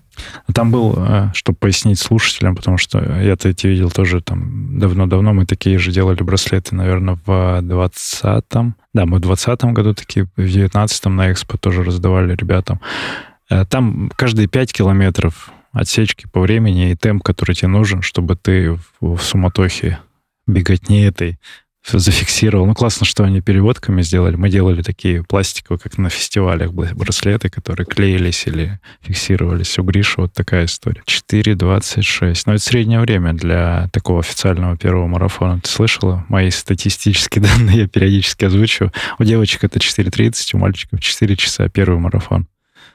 Там был, чтобы пояснить слушателям, потому что я-то эти видел тоже там давно-давно. Мы такие же делали браслеты, наверное, в 20-м. Да, мы в 20-м году такие, в 19-м на экспо тоже раздавали ребятам. Э, Там каждые 5 километров отсечки по времени и темп, который тебе нужен, чтобы ты в, в суматохе беготни этой зафиксировал. Ну, классно, что они переводками сделали. Мы делали такие пластиковые, как на фестивалях, браслеты, которые клеились или фиксировались. У Гриши вот такая история. 4.26. Ну, это среднее время для такого официального первого марафона. Ты слышала? Мои статистические данные я периодически озвучиваю. У девочек это 4.30, у мальчиков 4 часа первый марафон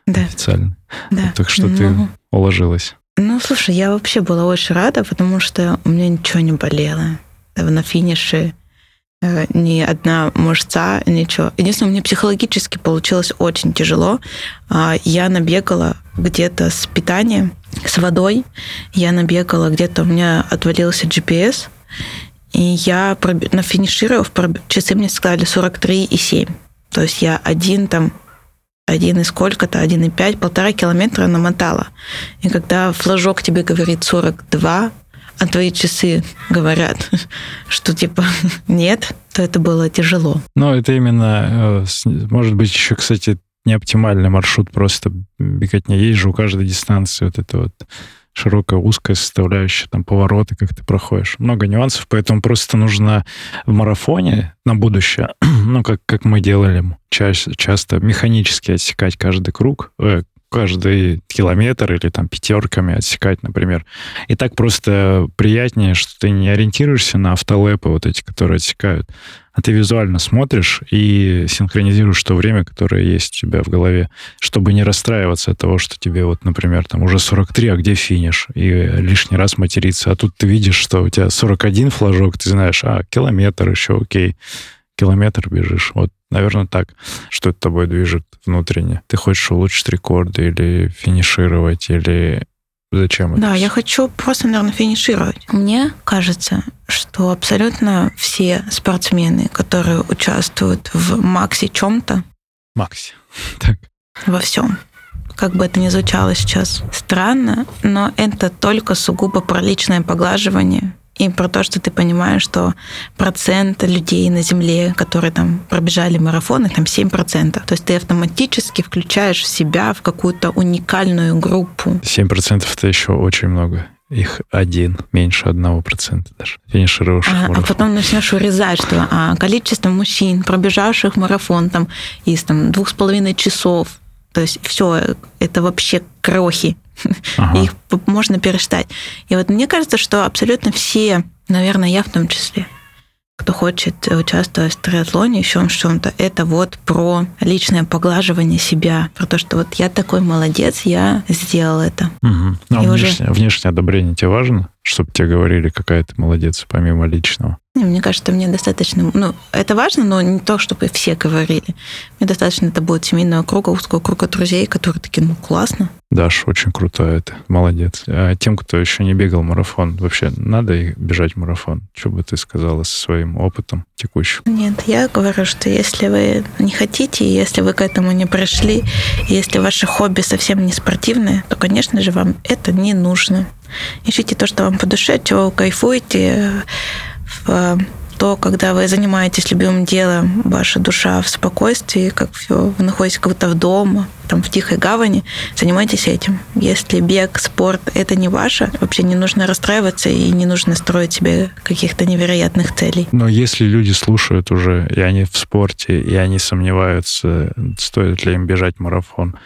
Да, официальный. да. Так что ты Ну, уложилась. Ну, слушай, я вообще была очень рада, потому что у меня ничего не болело. На финише ни одна мышца, ничего. Единственное, мне психологически получилось очень тяжело. А, Я набегала где-то с питанием, с водой. Я набегала где-то, у меня отвалился GPS. И я на финишировав, часы мне сказали 43,7. То есть я один там, один и сколько-то, один и пять, полтора километра намотала. И когда флажок тебе говорит 42, а твои часы говорят, что типа нет, то это было тяжело. Ну, это именно, э, может быть, еще, кстати, не оптимальный маршрут, просто беготня. Есть же у каждой дистанции вот это вот широкая, узкая составляющая, там повороты, как ты проходишь. Много нюансов, поэтому просто нужно в марафоне на будущее, ну, как, как мы делали, ча- часто механически отсекать каждый круг, э, каждый километр или там пятерками отсекать, например. И так просто приятнее, что ты не ориентируешься на автолэпы вот эти, которые отсекают, а ты визуально смотришь и синхронизируешь то время, которое есть у тебя в голове, чтобы не расстраиваться от того, что тебе вот, например, там уже 43, а где финиш? И лишний раз материться. А тут ты видишь, что у тебя 41 флажок, ты знаешь, а, километр еще, окей, километр бежишь. Вот, наверное, так. Что это тобой движет внутренне? Ты хочешь улучшить рекорды или финишировать, или Зачем это? Да, я хочу просто, наверное, финишировать. Мне кажется, что абсолютно все спортсмены, которые участвуют в Максе чем-то, Макси. Так. во всем, как бы это ни звучало сейчас странно, но это только сугубо про личное поглаживание и про то, что ты понимаешь, что процент людей на Земле, которые там пробежали марафоны, там 7%. То есть ты автоматически включаешь себя в какую-то уникальную группу. 7% это еще очень много. Их один, меньше одного процента даже. Финишировавших А, а потом начнешь урезать, что а, количество мужчин, пробежавших марафон там, из там, двух с половиной часов, то есть все, это вообще крохи. Ага. Их можно пересчитать. И вот мне кажется, что абсолютно все, наверное, я в том числе, кто хочет участвовать в триатлоне, еще в чем-то, это вот про личное поглаживание себя, про то, что вот я такой молодец, я сделал это. Ну, а И уже- внешнее, внешнее одобрение тебе важно? Чтобы тебе говорили, какая ты молодец, помимо личного? Не, Мне кажется, мне достаточно... Ну, это важно, но не то, чтобы все говорили. Мне достаточно это будет семейного круга, узкого круга друзей, которые такие, ну, классно. Даш, очень крутая ты, молодец. А тем, кто еще не бегал марафон, вообще надо бежать марафон? Что бы ты сказала со своим опытом текущим? Нет, я говорю, что если вы не хотите, если вы к этому не пришли, если ваше хобби совсем не спортивное, то, конечно же, вам это не нужно. Ищите то, что вам по душе, чего вы кайфуете, в то, когда вы занимаетесь любимым делом, ваша душа в спокойствии, как все, вы находитесь как будто в дома, там в тихой гавани, занимайтесь этим. Если бег, спорт – это не ваше, вообще не нужно расстраиваться и не нужно строить себе каких-то невероятных целей. Но если люди слушают уже, и они в спорте, и они сомневаются, стоит ли им бежать марафон,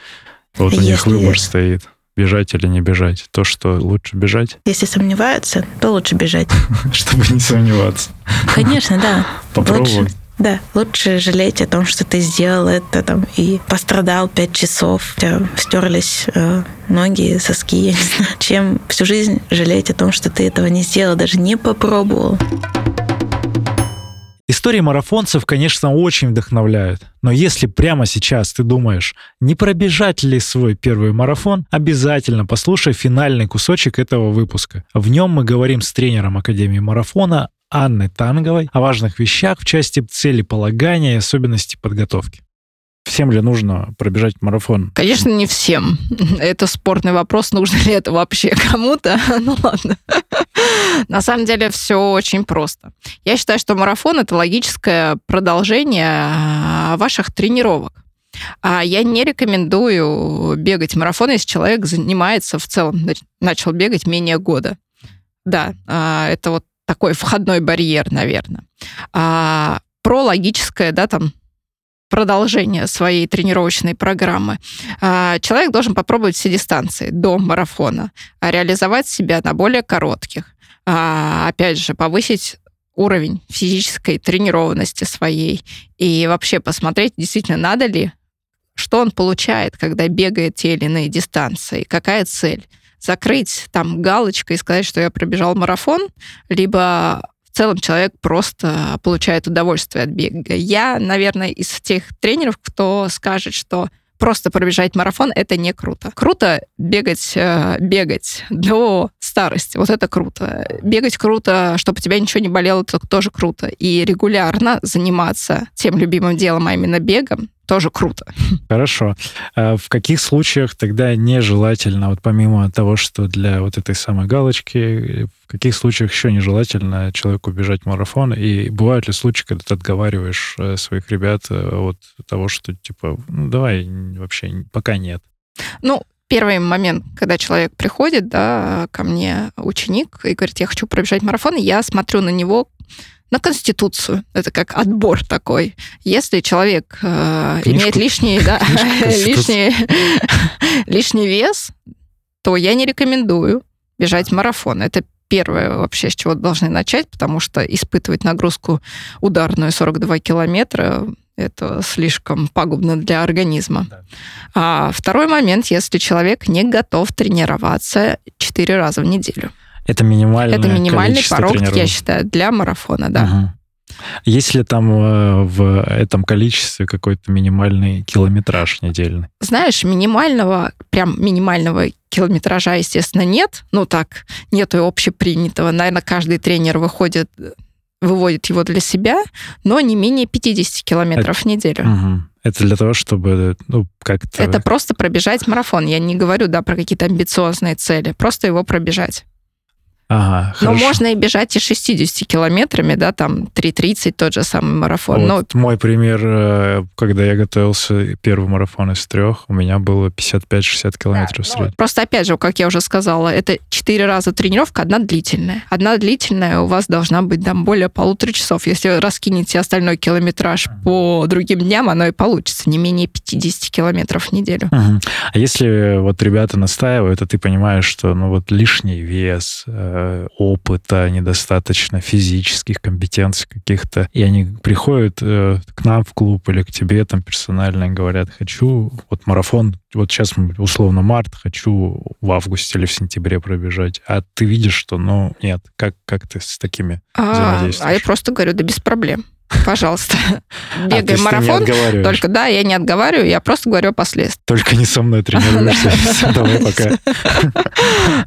вот у них Если- выбор стоит, бежать или не бежать. То, что лучше бежать, Если сомневаются, то лучше бежать. чтобы не сомневаться. Конечно, да. Лучше, да, лучше жалеть о том, что ты сделал это там и пострадал пять часов, у тебя стерлись э, ноги, соски, я не знаю, чем всю жизнь жалеть о том, что ты этого не сделал, даже не попробовал. Истории марафонцев, конечно, очень вдохновляют. Но если прямо сейчас ты думаешь, не пробежать ли свой первый марафон, обязательно послушай финальный кусочек этого выпуска. В нем мы говорим с тренером Академии марафона Анной Танговой о важных вещах в части целеполагания и особенностей подготовки. Всем ли нужно пробежать марафон? Конечно, не всем. Это спорный вопрос, нужно ли это вообще кому-то. Ну ладно. На самом деле все очень просто. Я считаю, что марафон это логическое продолжение а, ваших тренировок. А я не рекомендую бегать марафон, если человек занимается в целом, нач- начал бегать менее года. Да, а, это вот такой входной барьер, наверное. А, про логическое, да, там, продолжение своей тренировочной программы. А, Человек должен попробовать все дистанции до марафона, а реализовать себя на более коротких. А, Опять же, повысить уровень физической тренированности своей и вообще посмотреть, действительно, надо ли, что он получает, когда бегает те или иные дистанции, какая цель. Закрыть там галочкой и сказать, что я пробежал марафон, либо в целом человек просто получает удовольствие от бега. Я, наверное, из тех тренеров, кто скажет, что просто пробежать марафон это не круто. Круто бегать, э, бегать до старости. Вот это круто. Бегать круто, чтобы тебя ничего не болело, это тоже круто. И регулярно заниматься тем любимым делом, а именно бегом, тоже круто. Хорошо. А в каких случаях тогда нежелательно, вот помимо того, что для вот этой самой галочки, в каких случаях еще нежелательно человеку бежать марафон? И бывают ли случаи, когда ты отговариваешь э, своих ребят э, от того, что типа, ну давай вообще пока нет? Ну, первый момент, когда человек приходит, да, ко мне ученик и говорит, я хочу пробежать марафон, я смотрю на него на конституцию. Это как отбор такой. Если человек э, Книжку. имеет лишний, да, лишний, лишний вес, то я не рекомендую бежать марафон. Это первое вообще, с чего должны начать, потому что испытывать нагрузку ударную 42 километра это слишком пагубно для организма. Да. А второй момент, если человек не готов тренироваться 4 раза в неделю. Это минимальное это минимальный порог, я тренировок. считаю, для марафона, да. Мгм. Есть ли там э, в этом количестве какой-то минимальный километраж недельный? Знаешь, минимального, прям минимального километража, естественно, нет. Ну так, нету общепринятого. Наверное, каждый тренер выходит выводит его для себя, но не менее 50 километров это, в неделю. Угу. Это для того, чтобы, ну, как-то... Это просто пробежать марафон. Я не говорю, да, про какие-то амбициозные цели. Просто его пробежать. Ага, Но хорошо. можно и бежать и 60 километрами, да, там 3.30 тот же самый марафон. Вот Но мой пример, э, когда я готовился, первый марафон из трех, у меня было 55-60 километров в ну, среднем. Просто опять же, как я уже сказала, это 4 раза тренировка, одна длительная. Одна длительная у вас должна быть там более полутора часов. Если вы раскинете остальной километраж по другим дням, оно и получится не менее 50 километров в неделю. Мгм. А если вот ребята настаивают, а ты понимаешь, что ну вот лишний вес, э, опыта недостаточно, физических компетенций каких-то, и они приходят э, к нам в клуб или к тебе там персонально и говорят, хочу вот марафон, вот сейчас условно март, хочу в августе или в сентябре пробежать, а ты видишь, что ну нет, как, как ты с такими А, взаимодействуешь? а я просто говорю, да без проблем. Пожалуйста, А, бегай не марафон. Только да, я не отговариваю, я просто говорю о последствиях. Только не со мной тренируешься. Давай пока.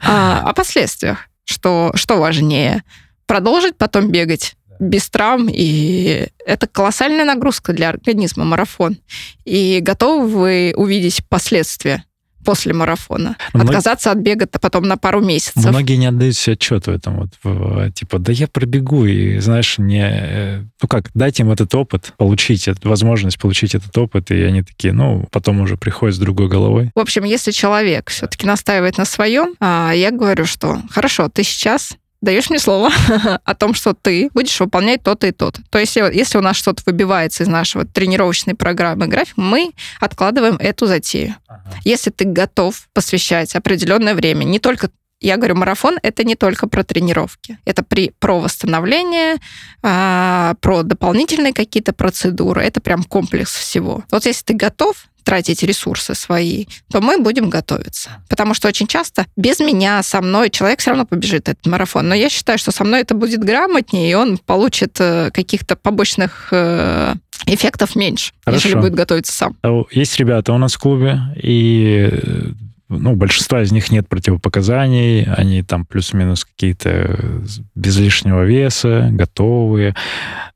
А, о последствиях. Что, что важнее? Продолжить потом бегать без травм, и это колоссальная нагрузка для организма, марафон. И готовы вы увидеть последствия после марафона? Но мы- Отказаться от бега-то потом на пару месяцев. Многие не отдают себе отчет в этом. Вот, в- типа, да я пробегу, и, знаешь, не... э, Ну как, дать им этот опыт, получить эту возможность получить этот опыт, и они такие, ну, потом уже приходят с другой головой. В общем, если человек все-таки настаивает на своем, а, я говорю, что хорошо, ты сейчас даешь мне слово о том, что ты будешь выполнять то-то и то-то. То есть, если- если у нас что-то выбивается из нашего тренировочной программы график, мы откладываем эту затею. Если ты готов посвящать определенное время, не только я говорю, марафон это не только про тренировки, это при, про восстановление, а, про дополнительные какие-то процедуры, это прям комплекс всего. Вот если ты готов тратить ресурсы свои, то мы будем готовиться. Потому что очень часто без меня, со мной, человек все равно побежит этот марафон. Но я считаю, что со мной это будет грамотнее, и он получит э, каких-то побочных э, эффектов меньше, Хорошо. будет готовиться сам. А Есть ребята у нас в клубе, и э, ну, большинства из них нет противопоказаний, они там плюс-минус какие-то без лишнего веса, готовые,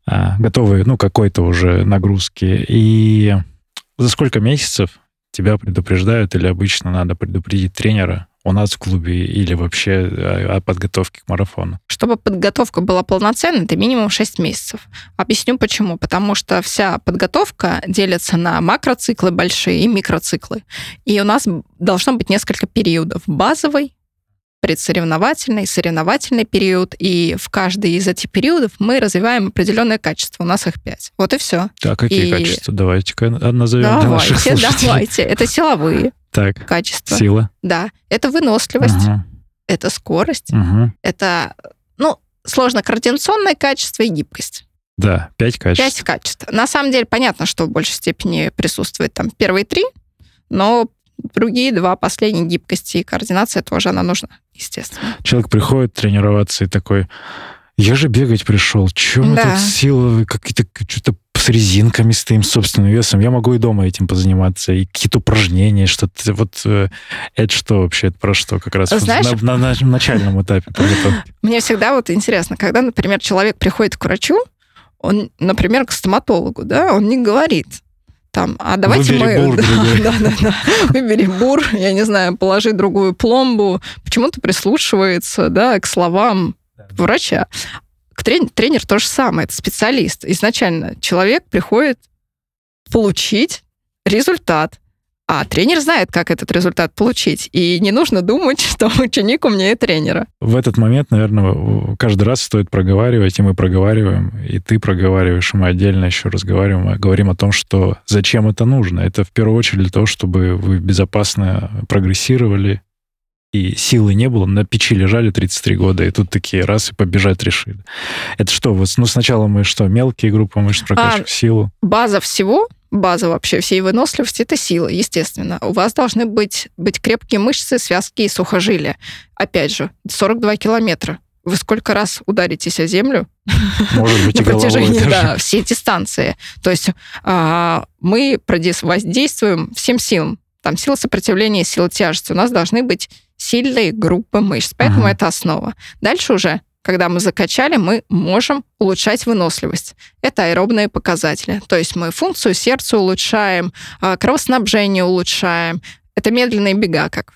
а, готовые, ну, какой-то уже нагрузки. И за сколько месяцев тебя предупреждают или обычно надо предупредить тренера у нас в клубе или вообще о, о подготовке к марафону? Чтобы подготовка была полноценной, это минимум 6 месяцев. Объясню почему. Потому что вся подготовка делится на макроциклы большие и микроциклы. И у нас должно быть несколько периодов. Базовый, предсоревновательный, соревновательный период. И в каждый из этих периодов мы развиваем определенное качество. У нас их 5. Вот и все. А какие И- качества? Давайте-ка назовем для наших Давайте, слушателей. давайте. Это силовые Так, качества. сила. Да. Это выносливость, Ага, это скорость, ага. это, ну, сложно-координационное качество и гибкость. Да, пять качеств. Пять качеств. На самом деле, понятно, что в большей степени присутствует там первые три, но другие два, последние, гибкости и координация тоже она нужна, естественно. Человек приходит тренироваться и такой, я же бегать пришел, чем Да. тут силы, какие-то что-то с резинками стоим, с собственным весом. Я могу и дома этим позаниматься, и какие-то упражнения, что-то. Вот э, это что вообще, это про что как раз Знаешь- на, на- на начальном этапе подготовки? Мне всегда вот интересно, когда, например, человек приходит к врачу, он, например, к стоматологу, да, он не говорит, там, а давайте Выбери мы... бур да, да, да, да. Выбери бур, я не знаю, положи другую пломбу. Почему-то прислушивается, да, к словам врача. К трен- тренер то же самое, это специалист. Изначально человек приходит получить результат, а тренер знает, как этот результат получить. И не нужно думать, что ученик умнее тренера. В этот момент, наверное, каждый раз стоит проговаривать, и мы проговариваем, и ты проговариваешь, и мы отдельно еще разговариваем, и говорим о том, что зачем это нужно. Это в первую очередь для того, чтобы вы безопасно прогрессировали, и силы не было, на печи лежали 33 года, и тут такие раз и побежать решили. Это что, вот, ну сначала мы что, мелкие группы мышц прокачиваем, силу? база всего, база вообще всей выносливости, это сила, естественно. У вас должны быть, быть крепкие мышцы, связки и сухожилия. Опять же, 42 километра. Вы сколько раз ударитесь о землю Может быть, на протяжении да, всей дистанции? То есть а, мы воздействуем всем силам. там сила сопротивления, сила тяжести. У нас должны быть сильные группы мышц, поэтому ага. это основа. Дальше уже когда мы закачали, мы можем улучшать выносливость. Это аэробные показатели. То есть мы функцию сердца улучшаем, а, кровоснабжение улучшаем. Это медленные бега, как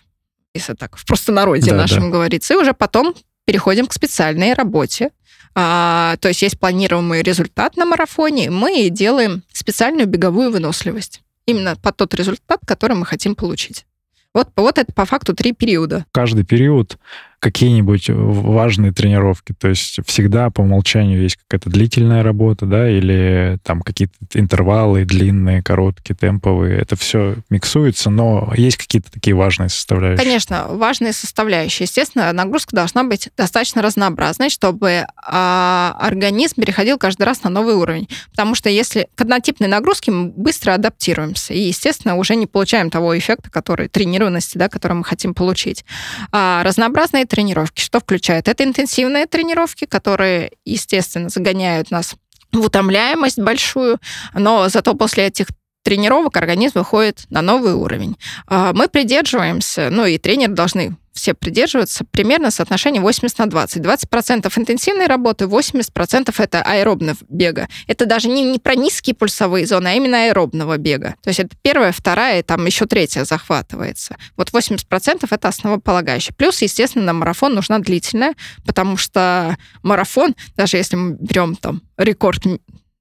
если так в простонародье да, нашем да. говорится. И уже потом переходим к специальной работе. А, то есть есть планируемый результат на марафоне, мы делаем специальную беговую выносливость. Именно под тот результат, который мы хотим получить. Вот, вот это по факту три периода. Каждый период какие-нибудь важные тренировки? То есть всегда по умолчанию есть какая-то длительная работа, да, или там какие-то интервалы длинные, короткие, темповые. Это все миксуется, но есть какие-то такие важные составляющие? Конечно, важные составляющие. Естественно, нагрузка должна быть достаточно разнообразной, чтобы а, организм переходил каждый раз на новый уровень. Потому что если к однотипной нагрузке мы быстро адаптируемся и, естественно, уже не получаем того эффекта, который тренированности, да, который мы хотим получить. А разнообразные тренировки. Что включает? Это интенсивные тренировки, которые, естественно, загоняют нас в утомляемость большую, но зато после этих тренировок организм выходит на новый уровень. А, мы придерживаемся, ну и тренеры должны все придерживаться, примерно соотношение 80 на 20. 20% интенсивной работы, 80% это аэробного бега. Это даже не, не про низкие пульсовые зоны, а именно аэробного бега. То есть это первая, вторая, там еще третья захватывается. Вот 80% это основополагающее. Плюс, естественно, на марафон нужна длительная, потому что марафон, даже если мы берем там рекорд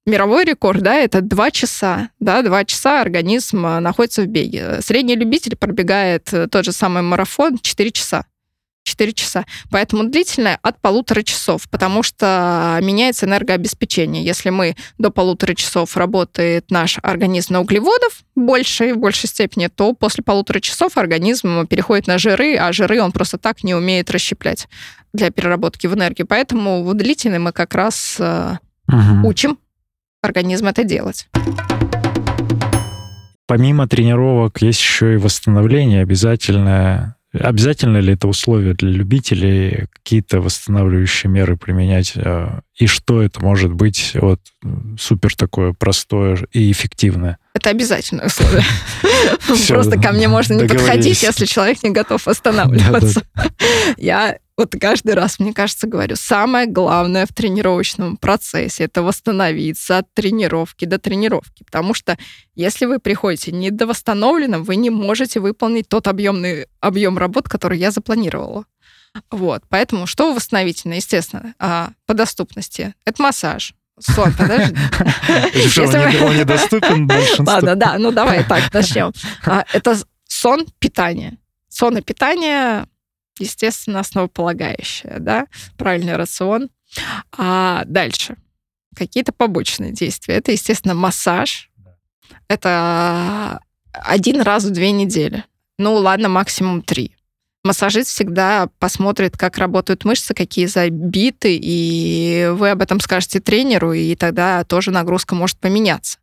мировой рекорд, да, это 2 часа, да, 2 часа организм э, находится в беге. Средний любитель пробегает э, тот же самый марафон 4 часа. 4 часа. Поэтому длительное от полутора часов, потому что меняется энергообеспечение. Если мы до полутора часов работает наш организм на углеводов больше и в большей степени, то после полутора часов организм переходит на жиры, а жиры он просто так не умеет расщеплять для переработки в энергию. Поэтому в длительный мы как раз угу. учим организм это делать. Помимо тренировок есть еще и восстановление обязательное. Обязательно ли это условие для любителей какие-то восстанавливающие меры применять? Э, и что это может быть вот супер такое простое и эффективное? Это обязательное условие. Просто ко мне можно не подходить, если человек не готов восстанавливаться. Я вот каждый раз, мне кажется, говорю, самое главное в тренировочном процессе это восстановиться от тренировки до тренировки. Потому что если вы приходите не до восстановленным, вы не можете выполнить тот объемный объем работ, который я запланировала. Вот, поэтому что восстановительно, естественно, а, по доступности? Это массаж, Сон, подожди. Он недоступен Ладно, да, ну давай так, начнем. А, это сон, питание. Сон и питание естественно, основополагающее, да, правильный рацион. А дальше какие-то побочные действия. Это, естественно, массаж. Это один раз в две недели. Ну, ладно, максимум три. Массажист всегда посмотрит, как работают мышцы, какие забиты, и вы об этом скажете тренеру, и тогда тоже нагрузка может поменяться.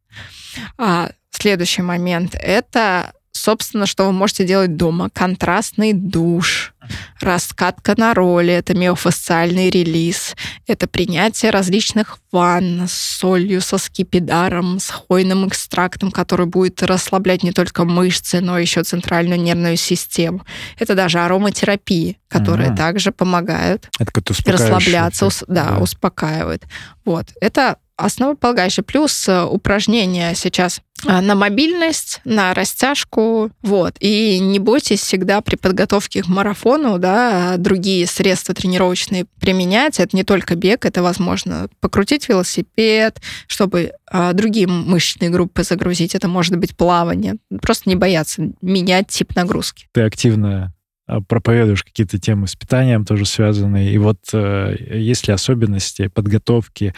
А следующий момент — это собственно, что вы можете делать дома. Контрастный душ, раскатка на роли, это миофасциальный релиз, это принятие различных ванн с солью, со скипидаром, с хвойным экстрактом, который будет расслаблять не только мышцы, но еще центральную нервную систему. Это даже ароматерапии, которые ага. также помогают расслабляться, ус, да, да, успокаивают. Вот. Это основополагающее. Плюс э, упражнения сейчас на мобильность, на растяжку, вот. И не бойтесь всегда при подготовке к марафону, да, другие средства тренировочные применять. Это не только бег, это возможно покрутить велосипед, чтобы а, другие мышечные группы загрузить. Это может быть плавание. Просто не бояться менять тип нагрузки. Ты активно а, проповедуешь какие-то темы с питанием тоже связанные. И вот э, есть ли особенности подготовки Э,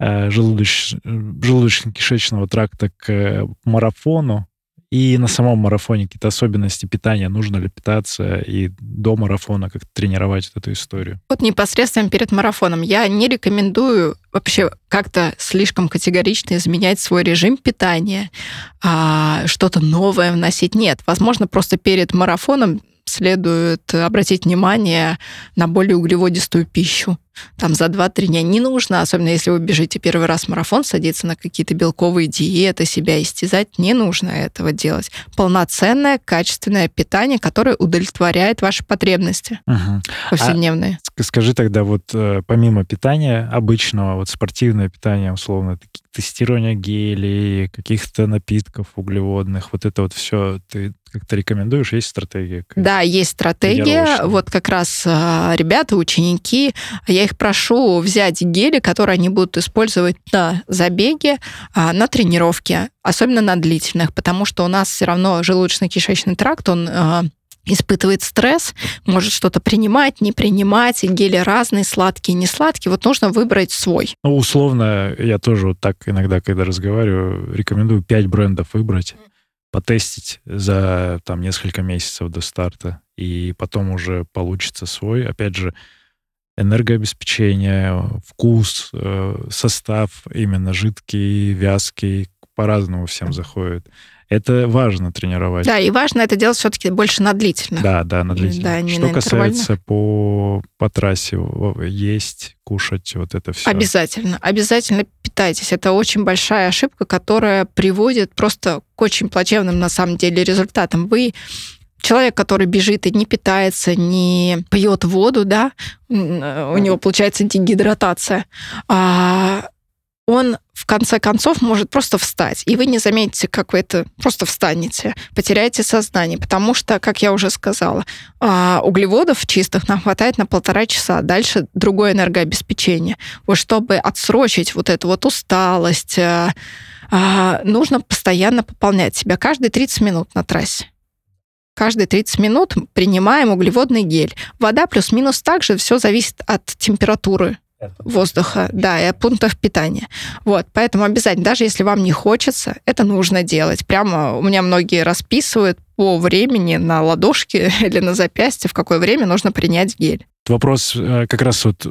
желудоч... желудочно-кишечного тракта к э, марафону, и на самом марафоне какие-то особенности питания, нужно ли питаться, и до марафона как тренировать эту историю? Вот непосредственно перед марафоном я не рекомендую вообще как-то слишком категорично изменять свой режим питания, а, что-то новое вносить. Нет, возможно, просто перед марафоном следует обратить внимание на более углеводистую пищу там за 2-3 дня. Не нужно, особенно если вы бежите первый раз марафон, садиться на какие-то белковые диеты, себя истязать. Не нужно этого делать. Полноценное, качественное питание, которое удовлетворяет ваши потребности Мгм. повседневные. Ск- Скажи тогда, вот э, помимо питания обычного, вот спортивное питание, условно, тестирование гелей, каких-то напитков углеводных, вот это вот все ты как-то рекомендуешь? Есть стратегия? Да, есть стратегия. Вот как раз а, ребята, ученики, я их прошу взять гели, которые они будут использовать на забеге, а, на тренировке, особенно на длительных, потому что у нас все равно желудочно-кишечный тракт, он а, испытывает стресс, может что-то принимать, не принимать, гели разные, сладкие, не сладкие. Вот нужно выбрать свой. Ну, условно, я тоже вот так иногда, когда разговариваю, рекомендую 5 брендов выбрать, потестить за там несколько месяцев до старта, и потом уже получится свой. Опять же, энергообеспечение, вкус, э, состав именно жидкий, вязкий, по-разному всем заходит. Это важно тренировать. Да, и важно это делать все-таки больше на длительно. Да, да, на длительно. Да, не Что на касается по, по трассе, есть, кушать, вот это все. Обязательно, обязательно питайтесь. Это очень большая ошибка, которая приводит просто к очень плачевным на самом деле результатам. Вы человек, который бежит и не питается, не пьет воду, да, э, у него получается дегидратация, а он в конце концов может просто встать, и вы не заметите, как вы это просто встанете, потеряете сознание, потому что, как я уже сказала, а, углеводов чистых нам хватает на полтора часа, дальше другое энергообеспечение. Вот чтобы отсрочить вот эту вот усталость, а, а, нужно постоянно пополнять себя каждые 30 минут на трассе. Каждые 30 минут принимаем углеводный гель. Вода плюс-минус также, все зависит от температуры воздуха, да, и от пунктов питания. Вот, поэтому обязательно, даже если вам не хочется, это нужно делать. Прямо у меня многие расписывают по времени на ладошке или на запястье, в какое время нужно принять гель. Вопрос э, как раз вот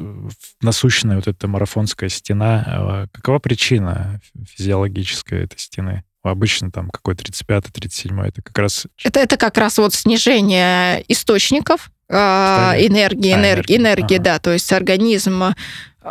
насущная вот эта марафонская стена. Э, Какова причина физиологическая этой стены? Обычно там какой 35-37 это как раз Это, это как раз вот снижение источников. Энергии, А, энергии, энергии. энергии, да, то есть организм э,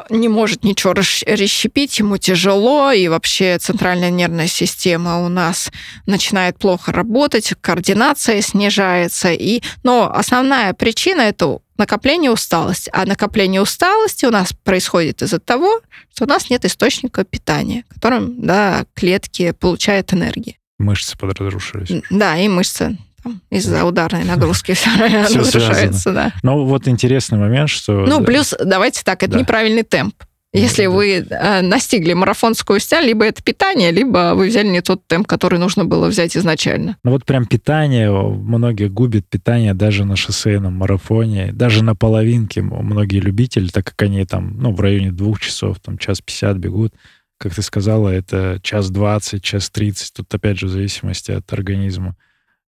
не может ничего расщ- расщепить, ему тяжело, и вообще центральная нервная система у нас начинает плохо работать, координация снижается, и, но основная причина это накопление усталости, а накопление усталости у нас происходит из-за того, что у нас нет источника питания, которым да, клетки получают энергию. мышцы подразрушились. Да, и мышцы там, из-за ударной нагрузки все Всё разрушаются, да. Но вот интересный момент, что... Ну, плюс, давайте так, это Да. неправильный темп. Если Да. вы э, настигли марафонскую сталь, либо это питание, либо вы взяли не тот темп, который нужно было взять изначально. Ну вот прям питание, многие губят питание даже на шоссейном марафоне, даже на половинке многие любители, так как они там, ну, в районе двух часов, там, час пятьдесят бегут, как ты сказала, это час двадцать, час тридцать, тут опять же в зависимости от организма.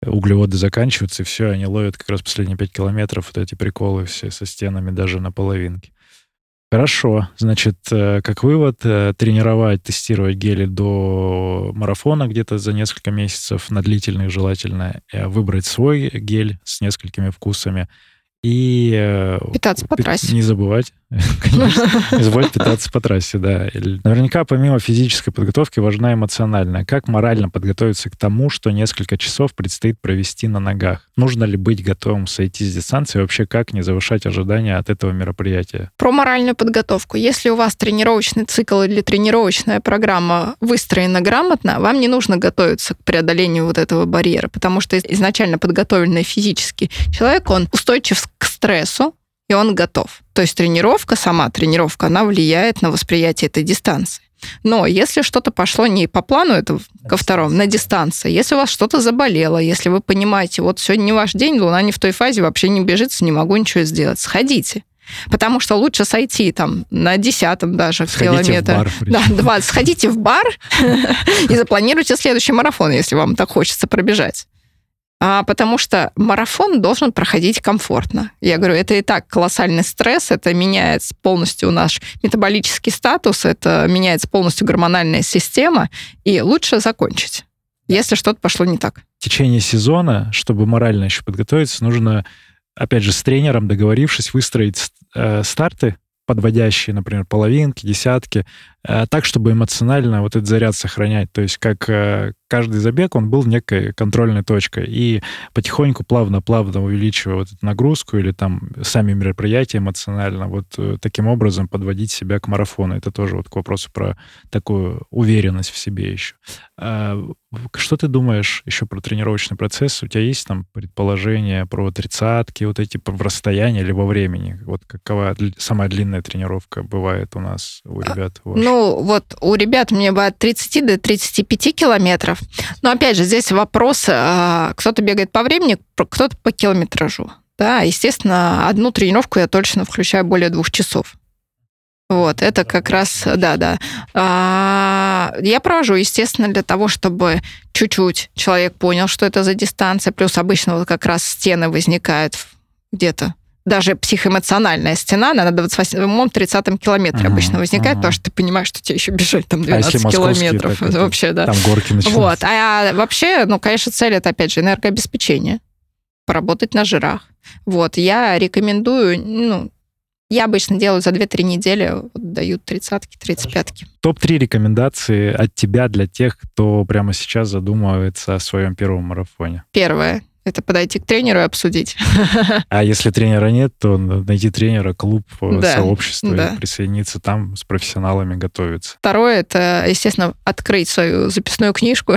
Углеводы заканчиваются, и все, они ловят как раз последние пять километров, вот эти приколы все со стенами даже на половинке. Хорошо. Значит, э, как вывод, э, тренировать, тестировать гели до марафона где-то за несколько месяцев, на длительных желательно, э, выбрать свой гель с несколькими вкусами и... Питаться по трассе. Не забывать, конечно, забывать питаться по трассе, да. Наверняка помимо физической подготовки важна эмоциональная. Как морально подготовиться к тому, что несколько часов предстоит провести на ногах? Нужно ли быть готовым сойти с дистанции? Вообще, как не завышать ожидания от этого мероприятия? Про моральную подготовку. Если у вас тренировочный цикл или тренировочная программа выстроена грамотно, вам не нужно готовиться к преодолению вот этого барьера, потому что изначально подготовленный физически человек, он устойчив к стрессу, и он готов. То есть тренировка, сама тренировка, она влияет на восприятие этой дистанции. Но если что-то пошло не по плану, это ко второму, на дистанции, если у вас что-то заболело, если вы понимаете, вот сегодня не ваш день, луна не в той фазе, вообще не бежится, не могу ничего сделать, сходите. Потому что лучше сойти там на десятом даже Сходите в километр. бар. Да, 20. Сходите в бар и запланируйте следующий марафон, если вам так хочется пробежать. А, потому что марафон должен проходить комфортно. Я говорю, это и так колоссальный стресс, это меняет полностью наш метаболический статус, это меняется полностью гормональная система, и лучше закончить, если что-то пошло не так. В течение сезона, чтобы морально еще подготовиться, нужно, опять же, с тренером договорившись, выстроить э, старты подводящие, например, половинки, десятки, так, чтобы эмоционально вот этот заряд сохранять. То есть как э, каждый забег, он был некой контрольной точкой. И потихоньку, плавно-плавно увеличивая вот эту нагрузку или там сами мероприятия эмоционально, вот э, таким образом подводить себя к марафону. Это тоже вот к вопросу про такую уверенность в себе еще. А, что ты думаешь еще про тренировочный процесс? У тебя есть там предположение про тридцатки, вот эти в расстоянии или во времени? Вот какова самая длинная тренировка бывает у нас, у а, ребят? Ну, вот у ребят мне бывает 30 до 35 километров. Но опять же, здесь вопрос, а, кто-то бегает по времени, кто-то по километражу. Да, естественно, одну тренировку я точно включаю более двух часов. Вот, это как раз, да, да. А, я провожу, естественно, для того, чтобы чуть-чуть человек понял, что это за дистанция. Плюс обычно вот как раз стены возникают где-то даже психоэмоциональная стена, она на 28-30 километре uh-huh, обычно возникает, uh-huh. потому что ты понимаешь, что тебе еще бежать там 12 а километров. Так, вообще, да. Там горки начинаются. Вот. А вообще, ну, конечно, цель это, опять же, энергообеспечение. Поработать на жирах. Вот. Я рекомендую, ну, я обычно делаю за 2-3 недели, вот, дают тридцатки, тридцать пятки. Топ-3 рекомендации от тебя для тех, кто прямо сейчас задумывается о своем первом марафоне. Первое это подойти к тренеру и обсудить. А если тренера нет, то найти тренера, клуб, э, да, сообщество да. и присоединиться там с профессионалами готовиться. Второе, это, естественно, открыть свою записную книжку.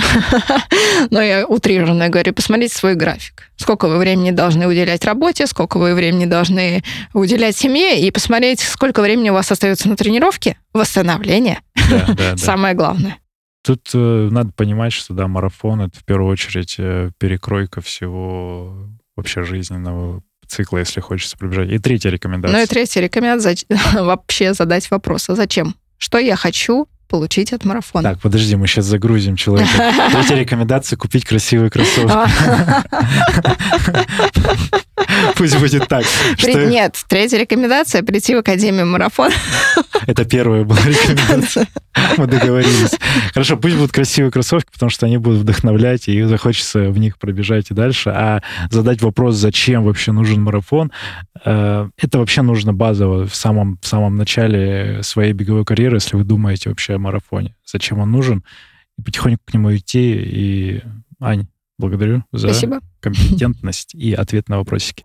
Но я утрированно говорю, посмотрите свой график. Сколько вы времени должны уделять работе, сколько вы времени должны уделять семье, и посмотреть, сколько времени у вас остается на тренировке, восстановление. Да, да, Самое главное. Тут э, надо понимать, что да, марафон это в первую очередь э, перекройка всего вообще жизненного цикла, если хочется пробежать. И третья рекомендация. Ну и третья рекомендация вообще задать вопрос, а зачем? Что я хочу получить от марафона. Так, подожди, мы сейчас загрузим человека. Третья рекомендация — купить красивые кроссовки. Пусть будет так. Нет, третья рекомендация — прийти в Академию марафон. Это первая была рекомендация. Мы договорились. Хорошо, пусть будут красивые кроссовки, потому что они будут вдохновлять, и захочется в них пробежать и дальше. А задать вопрос, зачем вообще нужен марафон, э, это вообще нужно базово в самом, в самом начале своей беговой карьеры, если вы думаете вообще о марафоне. Зачем он нужен? И потихоньку к нему идти. И, Ань, благодарю за Спасибо. компетентность и ответ на вопросики.